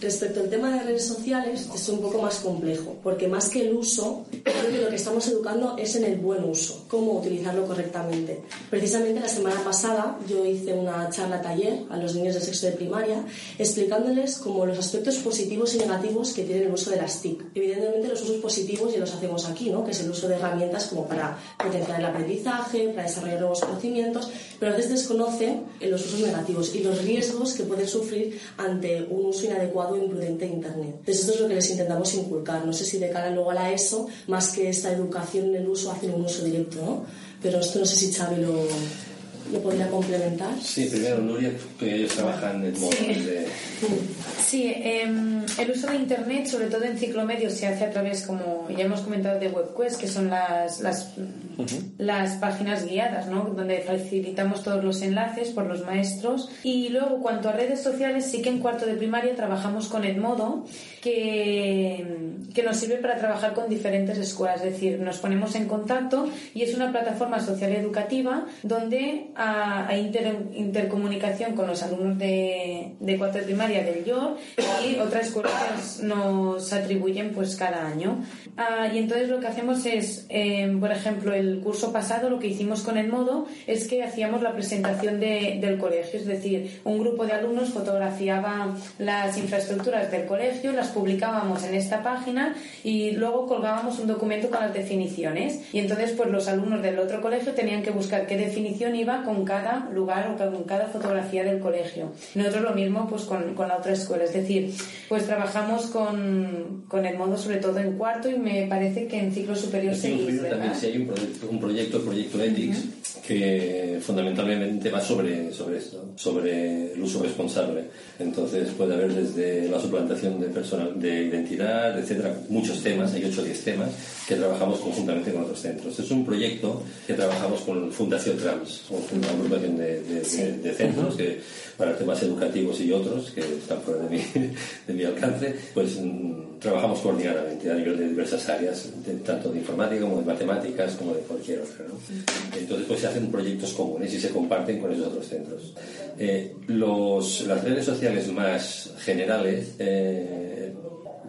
Respecto al tema de redes sociales, es un poco más complejo, porque más que el uso, creo que lo que estamos educando es en el buen uso, cómo utilizarlo correctamente. Precisamente la semana pasada yo hice una charla taller a los niños de sexto de primaria explicándoles como los aspectos positivos y negativos que tiene el uso de las TIC. Evidentemente los usos positivos ya los hacemos aquí, ¿no? que es el uso de herramientas como para potenciar el aprendizaje, para desarrollar nuevos conocimientos, pero a veces desconocen los usos negativos y los riesgos que pueden sufrir ante un uso inadecuado e imprudente de Internet. Entonces esto es lo que les intentamos inculcar. No sé si de cara luego a la ESO, más que esta educación en el uso, hacen un uso directo, ¿no? Pero esto no sé si Xavi lo, lo podría complementar. Sí, primero Nuria, que ellos trabajan en modo de... Sí, em, el uso de Internet, sobre todo en ciclomedios, se hace a través, como ya hemos comentado, de WebQuest, que son las, las, las páginas guiadas, ¿no? donde facilitamos todos los enlaces por los maestros. Y luego, cuanto a redes sociales, sí que en cuarto de primaria trabajamos con Edmodo, que, que nos sirve para trabajar con diferentes escuelas. Es decir, nos ponemos en contacto y es una plataforma social educativa donde inter, intercomunicación con los alumnos de, de cuarto de primaria del YOR y otras escuelas nos atribuyen pues cada año. Ah, y entonces lo que hacemos es, eh, por ejemplo, el curso pasado lo que hicimos con el modo es que hacíamos la presentación de, del colegio, es decir, un grupo de alumnos fotografiaba las infraestructuras del colegio, las publicábamos en esta página y luego colgábamos un documento con las definiciones. Y entonces pues los alumnos del otro colegio tenían que buscar qué definición iba con cada lugar o con cada fotografía del colegio. Nosotros lo mismo pues con, con la otra escuela, es decir, pues trabajamos con, con el modo sobre todo en cuarto y me parece que en ciclo superior ¿verdad? también sí hay un proyecto, un proyecto, el proyecto Ethics, que fundamentalmente va sobre, sobre esto, sobre el uso responsable. Entonces puede haber desde la suplantación de personal, de identidad, etcétera, muchos temas, hay 8 o 10 temas que trabajamos conjuntamente con otros centros. Es un proyecto que trabajamos con Fundación Trans, una agrupación de, de- de- de centros que para temas educativos y otros que están fuera de mi, de mi alcance, pues mm, trabajamos coordinadamente a nivel de diversas áreas, de- tanto de informática como de matemáticas, como de cualquier otra. ¿no? Entonces, pues se hacen proyectos comunes y se comparten con esos otros centros. Eh, los, las redes sociales más generales eh,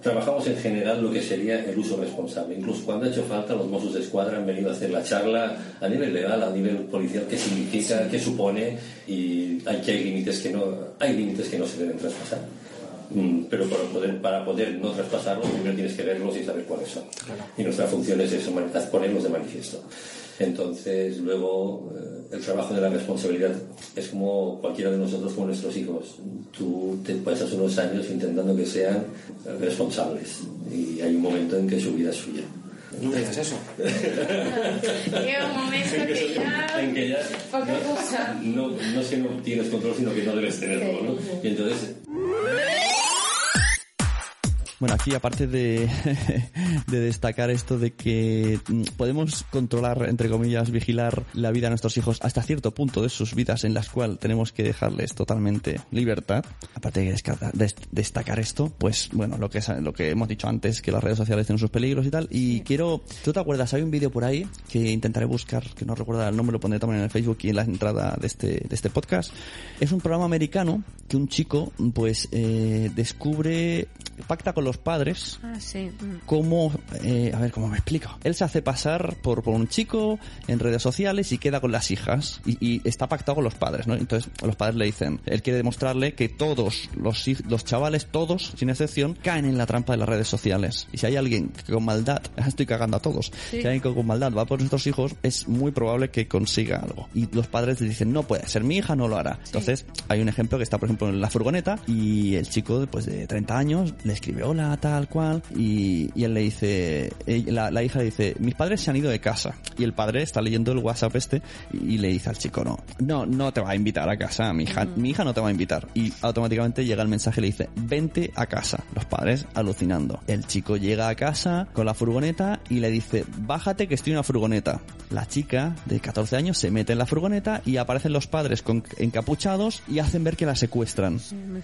trabajamos en general lo que sería el uso responsable. Incluso cuando ha hecho falta, los Mossos de Escuadra han venido a hacer la charla a nivel legal, a nivel policial, qué significa, qué supone y hay que hay límites que no hay límites que no se deben traspasar. Mm, Pero para poder, para poder no traspasarlos, primero tienes que verlos y saber cuáles son. Y nuestra función es eso, ponerlos de manifiesto. Entonces, luego, eh, el trabajo de la responsabilidad es como cualquiera de nosotros con nuestros hijos. Tú te pasas unos años intentando que sean responsables y hay un momento en que su vida es suya. No me digas eso. Llega un momento que ya... En que ya Poca cosa. no, no es que no tienes control, sino que no debes tenerlo, ¿no? Y entonces Bueno, aquí aparte de, de destacar esto de que mm, podemos controlar, entre comillas, vigilar la vida de nuestros hijos hasta cierto punto de sus vidas en las cuales tenemos que dejarles totalmente libertad, aparte de destacar esto, pues bueno, lo que, es- lo que hemos dicho antes, que las redes sociales tienen sus peligros y tal, y quiero, ¿tú te acuerdas? Hay un vídeo por ahí que intentaré buscar, que no recuerdo el nombre, lo pondré también en el Facebook y en la entrada de este, de este podcast. Es un programa americano que un chico, pues, eh, descubre, pacta con los padres Ah, sí. mm. cómo, eh, a ver cómo me explico. Él se hace pasar por, por un chico en redes sociales y queda con las hijas y, y está pactado con los padres, ¿no? Entonces los padres le dicen, él quiere demostrarle que todos los, los chavales, todos, sin excepción, caen en la trampa de las redes sociales. Y si hay alguien que con maldad, estoy cagando a todos, si hay alguien que con maldad va por nuestros hijos, es muy probable que consiga algo. Y los padres le dicen, no puede ser, mi hija no lo hará. Entonces hay un ejemplo que está, por ejemplo, en la furgoneta y el chico, pues de 30 años, le escribe, hola, tal cual, y, y él le dice, la, la hija le dice, mis padres se han ido de casa. Y el padre está leyendo el WhatsApp este y, y le dice al chico, no, no, no te va a invitar a casa, mi hija, mi hija no te va a invitar. Y automáticamente llega el mensaje y le dice, vente a casa. Los padres alucinando. El chico llega a casa con la furgoneta y le dice, bájate que estoy en una furgoneta. La chica de 14 años se mete en la furgoneta y aparecen los padres con, encapuchados y hacen ver que la secuestran.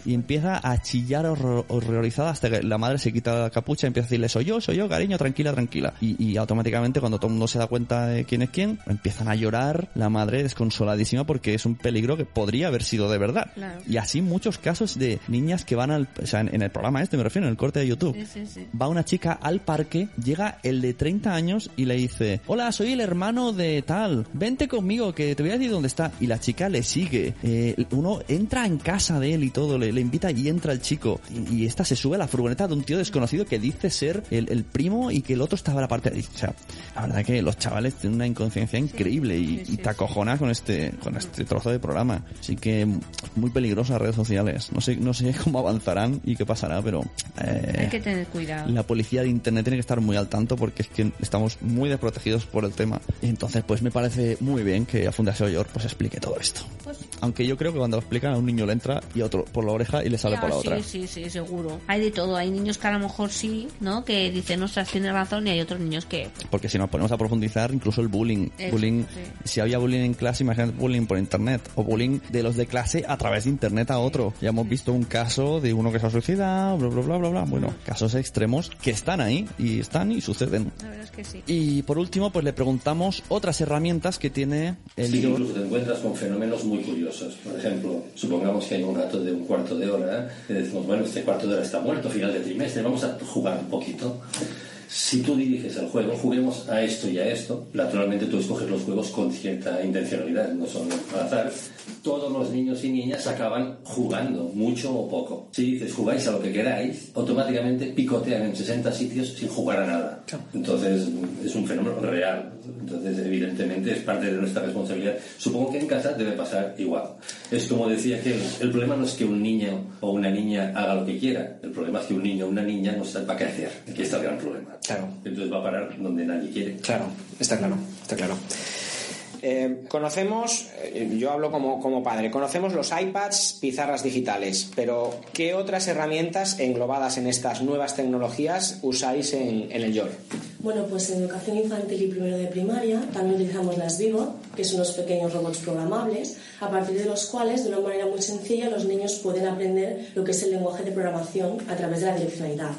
Y empieza a chillar horror- horrorizada hasta que la madre se quita la capucha y empieza a decirle soy yo, soy yo, cariño, tranquila, tranquila. Y, y automáticamente cuando todo el mundo se da cuenta de quién es quién, empiezan a llorar, la madre desconsoladísima porque es un peligro que podría haber sido de verdad. Claro. Y así muchos casos de niñas que van al, o sea, en, en el programa este me refiero, en el corte de YouTube. Sí, sí, sí. Va una chica al parque, llega el de 30 años y le dice, hola, soy el hermano de tal, vente conmigo que te voy a decir dónde está. Y la chica le sigue. Eh, uno entra en casa de él y todo, le, le invita y entra el chico. Y, y esta se sube a la furgoneta de un tío desconocido que dice ser el, el primo y que el otro estaba a la parte de... O sea, la verdad que los chavales tienen una inconsciencia increíble y, y te acojonas con este, con este trozo de programa. Así que muy peligroso las redes sociales. No sé, no sé cómo avanzarán y qué pasará, pero... eh, Hay que tener cuidado. la policía de internet tiene que estar muy al tanto porque es que estamos muy desprotegidos por el tema. Y entonces, pues me parece muy bien que a Fundación York pues explique todo esto. Pues Aunque yo creo que cuando lo explican a un niño le entra y a otro por la oreja y le sale Ya, por la sí, otra. Sí, sí, seguro. Hay de todo. Hay niños que a lo mejor sí, ¿no? Que dicen, ostras, tiene razón, y hay otros niños que... Porque si nos ponemos a profundizar, incluso el bullying. Eso, bullying sí. Si había bullying en clase, imagínate bullying por internet. O bullying de los de clase a través de internet a otro. Ya hemos visto un caso de uno que se ha suicidado, bla, bla, bla, bla, bla. Bueno, casos extremos que están ahí y están y suceden. La verdad es que sí. Y por último, pues le preguntamos otras herramientas que tiene el Sí, incluso te encuentras con fenómenos muy curiosos. Por ejemplo, supongamos que hay un rato de un cuarto de hora, y decimos, bueno, este cuarto de hora está muerto, final de trimestre, vamos a jugar un poquito. Si tú diriges el juego, juguemos a esto y a esto. Naturalmente tú escoges los juegos con cierta intencionalidad, no son al azar. Todos los niños y niñas acaban jugando, mucho o poco. Si dices jugáis a lo que queráis, automáticamente picotean en 60 sitios sin jugar a nada. Entonces es un fenómeno real. Entonces evidentemente es parte de nuestra responsabilidad. Supongo que en casa debe pasar igual. Es como decía que el problema no es que un niño o una niña haga lo que quiera. El problema es que un niño o una niña no sabe para qué hacer. Aquí está el gran problema. Claro. Entonces va a parar donde nadie quiere. Claro, está claro, está claro. Eh, conocemos, eh, yo hablo como, como padre, conocemos los iPads, pizarras digitales, pero ¿qué otras herramientas englobadas en estas nuevas tecnologías usáis en, el YOR? Bueno, pues en educación infantil y primero de primaria también utilizamos las Vivo, que son unos pequeños robots programables, a partir de los cuales, de una manera muy sencilla, los niños pueden aprender lo que es el lenguaje de programación a través de la direccionalidad.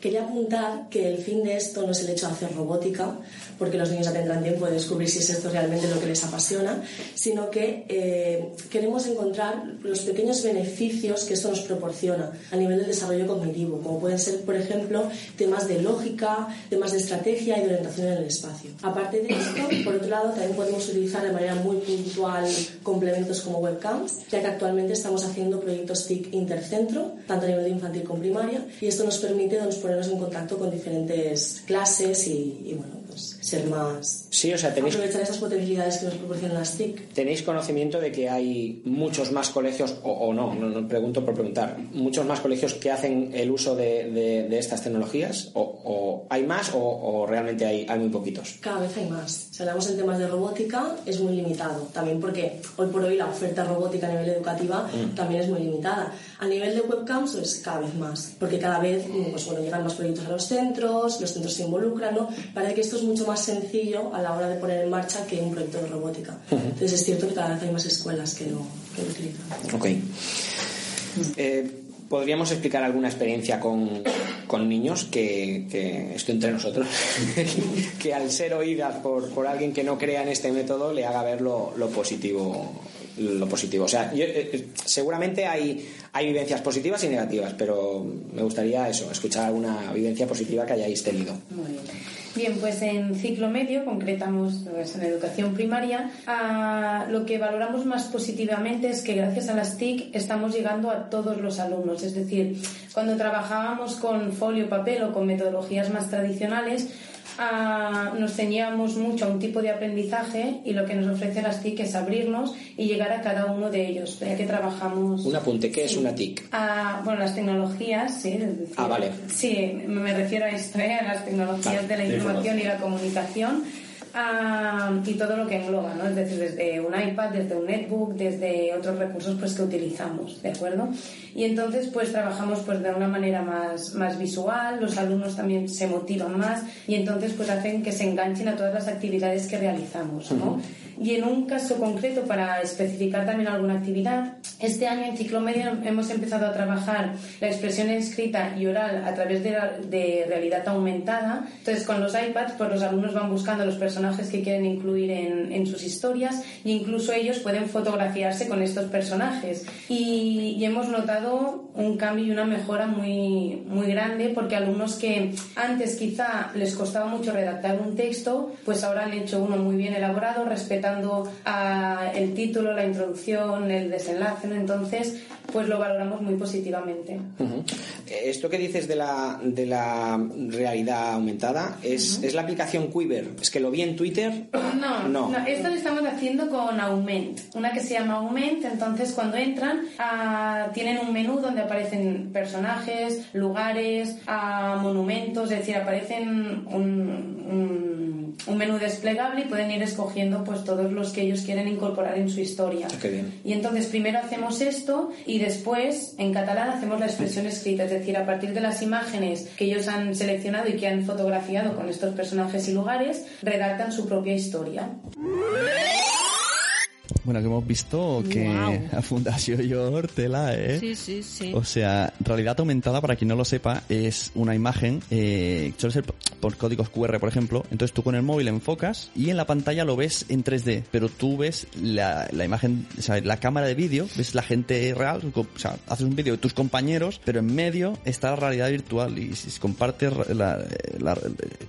Quería apuntar que el fin de esto no es el hecho de hacer robótica, porque los niños ya tendrán tiempo de descubrir si es esto realmente lo que les apasiona, sino que eh, queremos encontrar los pequeños beneficios que esto nos proporciona a nivel del desarrollo cognitivo, como pueden ser, por ejemplo, temas de lógica, temas de estrategia y de orientación en el espacio. Aparte de esto, por otro lado, también podemos utilizar de manera muy puntual complementos como webcams, ya que actualmente estamos haciendo proyectos TIC intercentro, tanto a nivel de infantil como primaria, y esto nos permite nos ponernos en contacto con diferentes clases y, y, bueno, pues ser más... Sí, o sea, tenéis, aprovechar esas potencialidades que nos proporcionan las TIC. tenéis conocimiento de que hay muchos más colegios, o, o no, no, no pregunto por preguntar, muchos más colegios que hacen el uso de, de- de estas tecnologías, o, o hay más o, o realmente hay, hay muy poquitos. Cada vez hay más. Si hablamos en temas de robótica, es muy limitado. También porque hoy por hoy la oferta robótica a nivel educativa también es muy limitada. A nivel de webcams, pues cada vez más. Porque cada vez mm, pues, bueno, llegan más proyectos a los centros, los centros se involucran, ¿no? Parece que esto es mucho más sencillo a la hora de poner en marcha que un proyecto de robótica. Entonces es cierto que cada vez hay más escuelas que lo, que lo utilizan. Ok. Eh, ¿Podríamos explicar alguna experiencia con, con niños que, que esto entre nosotros, que al ser oídas por, por alguien que no crea en este método le haga ver lo, lo positivo? Lo positivo. O sea, yo, eh, eh, seguramente hay, hay vivencias positivas y negativas, pero me gustaría eso, escuchar alguna vivencia positiva que hayáis tenido. Muy bien. Bien, pues en ciclo medio, concretamos pues, en educación primaria, lo que valoramos más positivamente es que gracias a las TIC estamos llegando a todos los alumnos. Es decir, cuando trabajábamos con folio, papel o con metodologías más tradicionales, ah, nos ceñíamos mucho a un tipo de aprendizaje y lo que nos ofrece las TIC es abrirnos y llegar a cada uno de ellos, ya que trabajamos... Un apunte, ¿qué es una TIC? Ah, bueno, las tecnologías, sí. decir, Ah, vale. Sí, me refiero a esto, ¿eh? a las tecnologías Vale, de la de información y la comunicación. Y todo lo que engloba, ¿no? Es decir, desde un iPad, desde un netbook, desde otros recursos pues que utilizamos, ¿de acuerdo? Y entonces pues trabajamos pues de una manera más, más visual, los alumnos también se motivan más y entonces pues hacen que se enganchen a todas las actividades que realizamos, ¿no? Y en un caso concreto, para especificar también alguna actividad, este año en Ciclomedia hemos empezado a trabajar la expresión escrita y oral a través de, de realidad aumentada. Entonces, con los iPads, pues los alumnos van buscando los personajes que quieren incluir en, en sus historias e incluso ellos pueden fotografiarse con estos personajes. Y, y hemos notado un cambio y una mejora muy, muy grande porque alumnos que antes quizá les costaba mucho redactar un texto, pues ahora han hecho uno muy bien elaborado, respetando a el título, la introducción, el desenlace. ¿no? Entonces, pues lo valoramos muy positivamente. Ujú. Eh, Esto que dices de la, de la realidad aumentada, ¿es, ¿es la aplicación Quiver? Es que lo vi en Twitter. No, No. no, esto lo estamos haciendo con Aument, una que se llama Aument, entonces cuando entran ah, tienen un menú donde aparecen personajes, lugares, ah, monumentos, es decir, aparecen un, un- un menú desplegable y pueden ir escogiendo pues todos los que ellos quieren incorporar en su historia. Bien. Y entonces primero hacemos esto y después en catalán hacemos la expresión escrita, es decir, a partir de las imágenes que ellos han seleccionado y que han fotografiado con estos personajes y lugares, redactan su propia historia. Bueno, que hemos visto que a Fundación Yor tela, ¿eh? Sí, sí, sí. O sea, realidad aumentada, para quien no lo sepa, es una imagen, eh, suele ser por códigos QR, por ejemplo. Entonces tú con el móvil enfocas y en la pantalla lo ves en 3D, pero tú ves la, la imagen, o sea, la cámara de vídeo, ves la gente real, o sea, haces un vídeo de tus compañeros, pero en medio está la realidad virtual y se comparte la, la,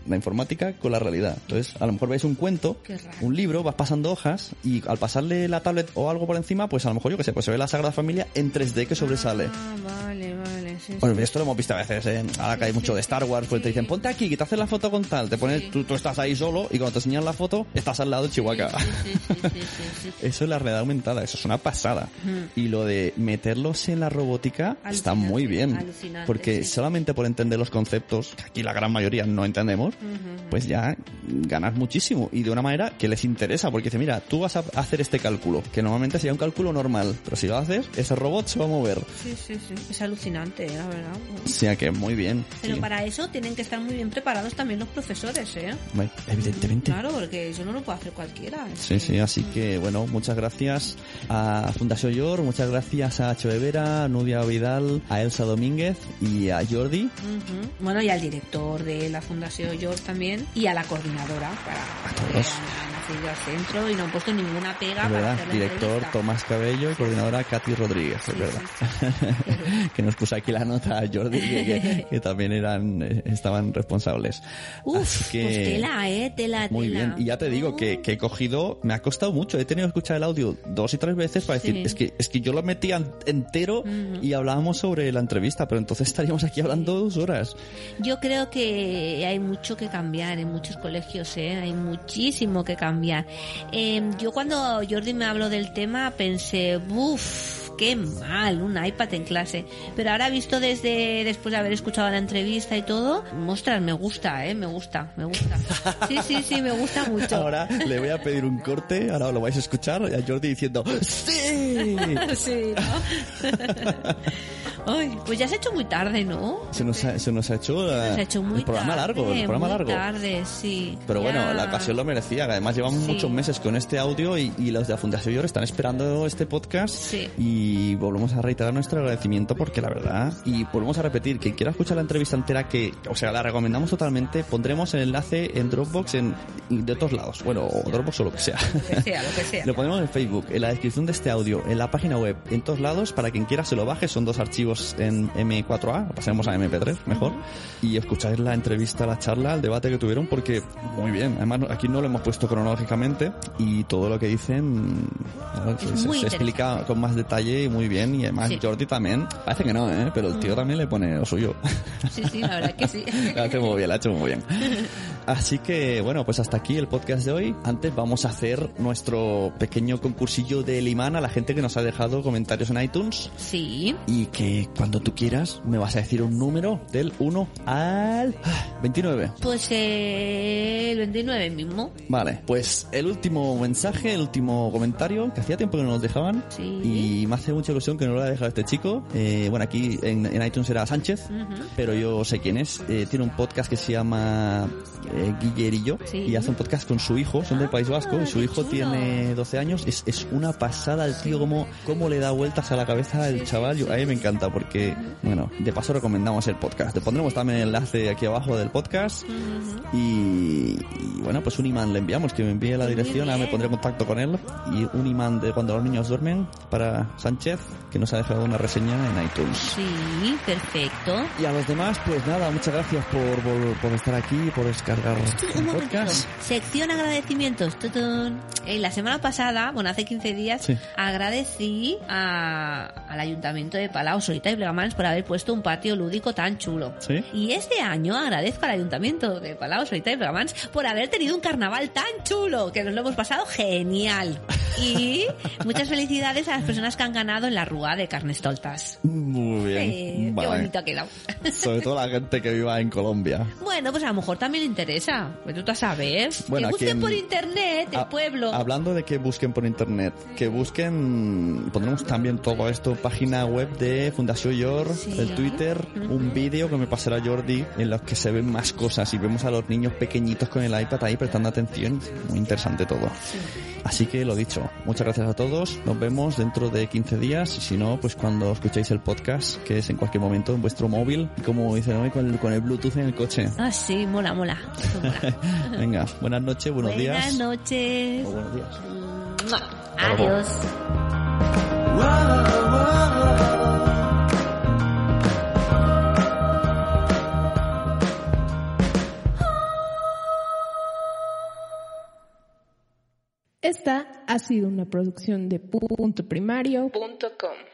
la informática con la realidad. Entonces, a lo mejor ves un cuento, un libro, vas pasando hojas y al pasarle la tablet o algo por encima, pues a lo mejor yo que sé, pues se ve la Sagrada Familia en 3D que sobresale. Ah, vale, vale. Sí, Bueno, esto lo hemos visto a veces, ¿eh? Ahora que hay mucho de Star Wars, pues te dicen, ponte aquí, que te haces la foto con tal. Te pones, tú, tú estás ahí solo y cuando te enseñan la foto, estás al lado de Chihuahua. Eso es la realidad aumentada, eso es una pasada. Y lo de meterlos en la robótica está Alucinante, muy bien. Porque sí. solamente por entender los conceptos, que aquí la gran mayoría no entendemos, pues ya ganas muchísimo. Y de una manera que les interesa, porque dice, mira, tú vas a hacer este cálculo, que normalmente sería un cálculo normal, pero si lo haces, ese robot se va a mover. Sí, sí, sí. Es alucinante, la verdad. O sea que muy bien. Pero sí. para eso tienen que estar muy bien preparados también los profesores, ¿eh? Bueno, Evidentemente. Claro, porque eso no lo puede hacer cualquiera. Sí, que- sí, así que bueno, muchas gracias a Fundación Yor, muchas gracias a H. Vera, a Nudia Vidal, a Elsa Domínguez y a Jordi. Ujú. Bueno, y al director de la Fundación York también y a la coordinadora para todos. que han al centro y no han puesto ninguna pega verdad, director. Tomás Cabello y coordinadora Katy Rodríguez, es Sí, verdad. que nos puso aquí la nota a Jordi, que, que- también eran eh, estaban responsables. Uf, Así que... pues tela, eh, tela, Muy tela. bien, y ya te digo que, que he cogido, me ha costado mucho, he tenido que escuchar el audio dos y tres veces para Sí. decir, es que, es que yo lo metía en- entero y hablábamos sobre la entrevista, pero entonces estaríamos aquí hablando dos horas. Yo creo que hay mucho que cambiar en muchos colegios, ¿eh? hay muchísimo que cambiar. Eh, yo cuando Jordi me habló del tema pensé, uff, qué mal, un iPad en clase. Pero ahora visto desde después de haber escuchado la entrevista y todo, mostras, me gusta, ¿eh? me gusta, me gusta. Sí, sí, sí, me gusta mucho. Ahora le voy a pedir un corte, ahora lo vais a escuchar, a Jordi diciendo ¡Sí! Sí, ¿no? Ay, pues ya se ha hecho muy tarde, ¿no? Se nos ha, se nos ha hecho, Se ha hecho muy el programa tarde, largo, el programa muy largo. tarde, sí. Pero bueno, la ocasión lo merecía. Además, llevamos Sí. muchos meses con este audio y, y los de la Fundación Yor están esperando este podcast. Sí. Y volvemos a reiterar nuestro agradecimiento porque la verdad, y volvemos a repetir, quien quiera escuchar la entrevista entera, que, o sea, la recomendamos totalmente, pondremos el enlace en Dropbox en, de otros lados. Bueno, o Dropbox o lo que sea. Lo que sea, lo que sea. Lo ponemos en Facebook, en la descripción de este audio, en la página web, en todos lados, para quien quiera se lo baje. Son dos archivos en M4A, lo pasaremos a MP3, mejor. Y escucháis la entrevista, la charla, el debate que tuvieron, porque muy bien. Además, aquí no lo hemos puesto cronológicamente y todo lo que dicen se, se- explica con más detalle y muy bien. Y además, Sí. Jordi también, parece que no, ¿eh? pero el tío también le pone lo suyo. Sí, sí, la verdad que sí. La ha hecho muy bien, la ha hecho muy bien. Así que, bueno, pues hasta aquí el podcast de hoy. Antes vamos a hacer nuestro pequeño concursillo del imán a la gente que nos ha dejado comentarios en iTunes. Sí. Y que cuando tú quieras me vas a decir un número del 1 al 29. Pues eh, el 29 mismo. Vale, pues el último mensaje, el último comentario, que hacía tiempo que no nos dejaban. Sí. Y me hace mucha ilusión que no lo haya dejado este chico. Eh, bueno, aquí en, en iTunes era Sánchez, pero yo sé quién es. Eh, tiene un podcast que se llama eh, Guillerillo Sí. y hace un podcast con su hijo, son del País Vasco, y su hijo chulo. tiene 12 años. Es, es una pasada el tío, cómo, cómo le da vueltas a la cabeza el chaval. Yo- a mí me encanta porque, bueno, de paso recomendamos el podcast. Te pondremos también el enlace aquí abajo del podcast. Y, y, bueno, pues un imán le enviamos, que me envíe la dirección, ahora me pondré en contacto con él. Y un imán de cuando los niños duermen para Sánchez, que nos ha dejado una reseña en iTunes. Sí, perfecto. Y a los demás, pues nada, muchas gracias por, por, por estar aquí, por descargar el podcast. Sección agradecimientos. Tutun. Eh, la semana pasada, bueno, hace 15 días, Sí. agradecí a- al Ayuntamiento de Palau, Solita y Plegamans por haber puesto un patio lúdico tan chulo. Sí. Y este año agradezco al Ayuntamiento de Palau, Solita y Plegamans por haber tenido un carnaval tan chulo, que nos lo hemos pasado genial. Y muchas felicidades a las personas que han ganado en la Rúa de Carnestoltas. Muy bien. Eh, Qué Vale. bonito ha quedado. Sobre todo la gente que viva en Colombia. Bueno, pues a lo mejor también le interesa. Pues tú te sabes. Bueno, que busquen aquí en- por internet el Ha- pueblo. Hablando de que busquen por internet, que busquen, pondremos también todo esto, página web de Fundación Yor, Sí. el Twitter, un vídeo que me pasará Jordi en los que se ven más cosas y vemos a los niños pequeñitos con el iPad ahí prestando atención. Muy interesante todo. Así que lo dicho, muchas gracias a todos. Nos vemos dentro de 15 días y si no, pues cuando escuchéis el podcast, que es en cualquier momento en vuestro móvil, como dicen hoy, con el, con el Bluetooth en el coche. Ah, sí, mola, mola. Mola. Venga, buenas noches, buenos Buenas días. noches. O buenos días. Mua. Adiós. Esta ha sido una producción de puntoprimario.com.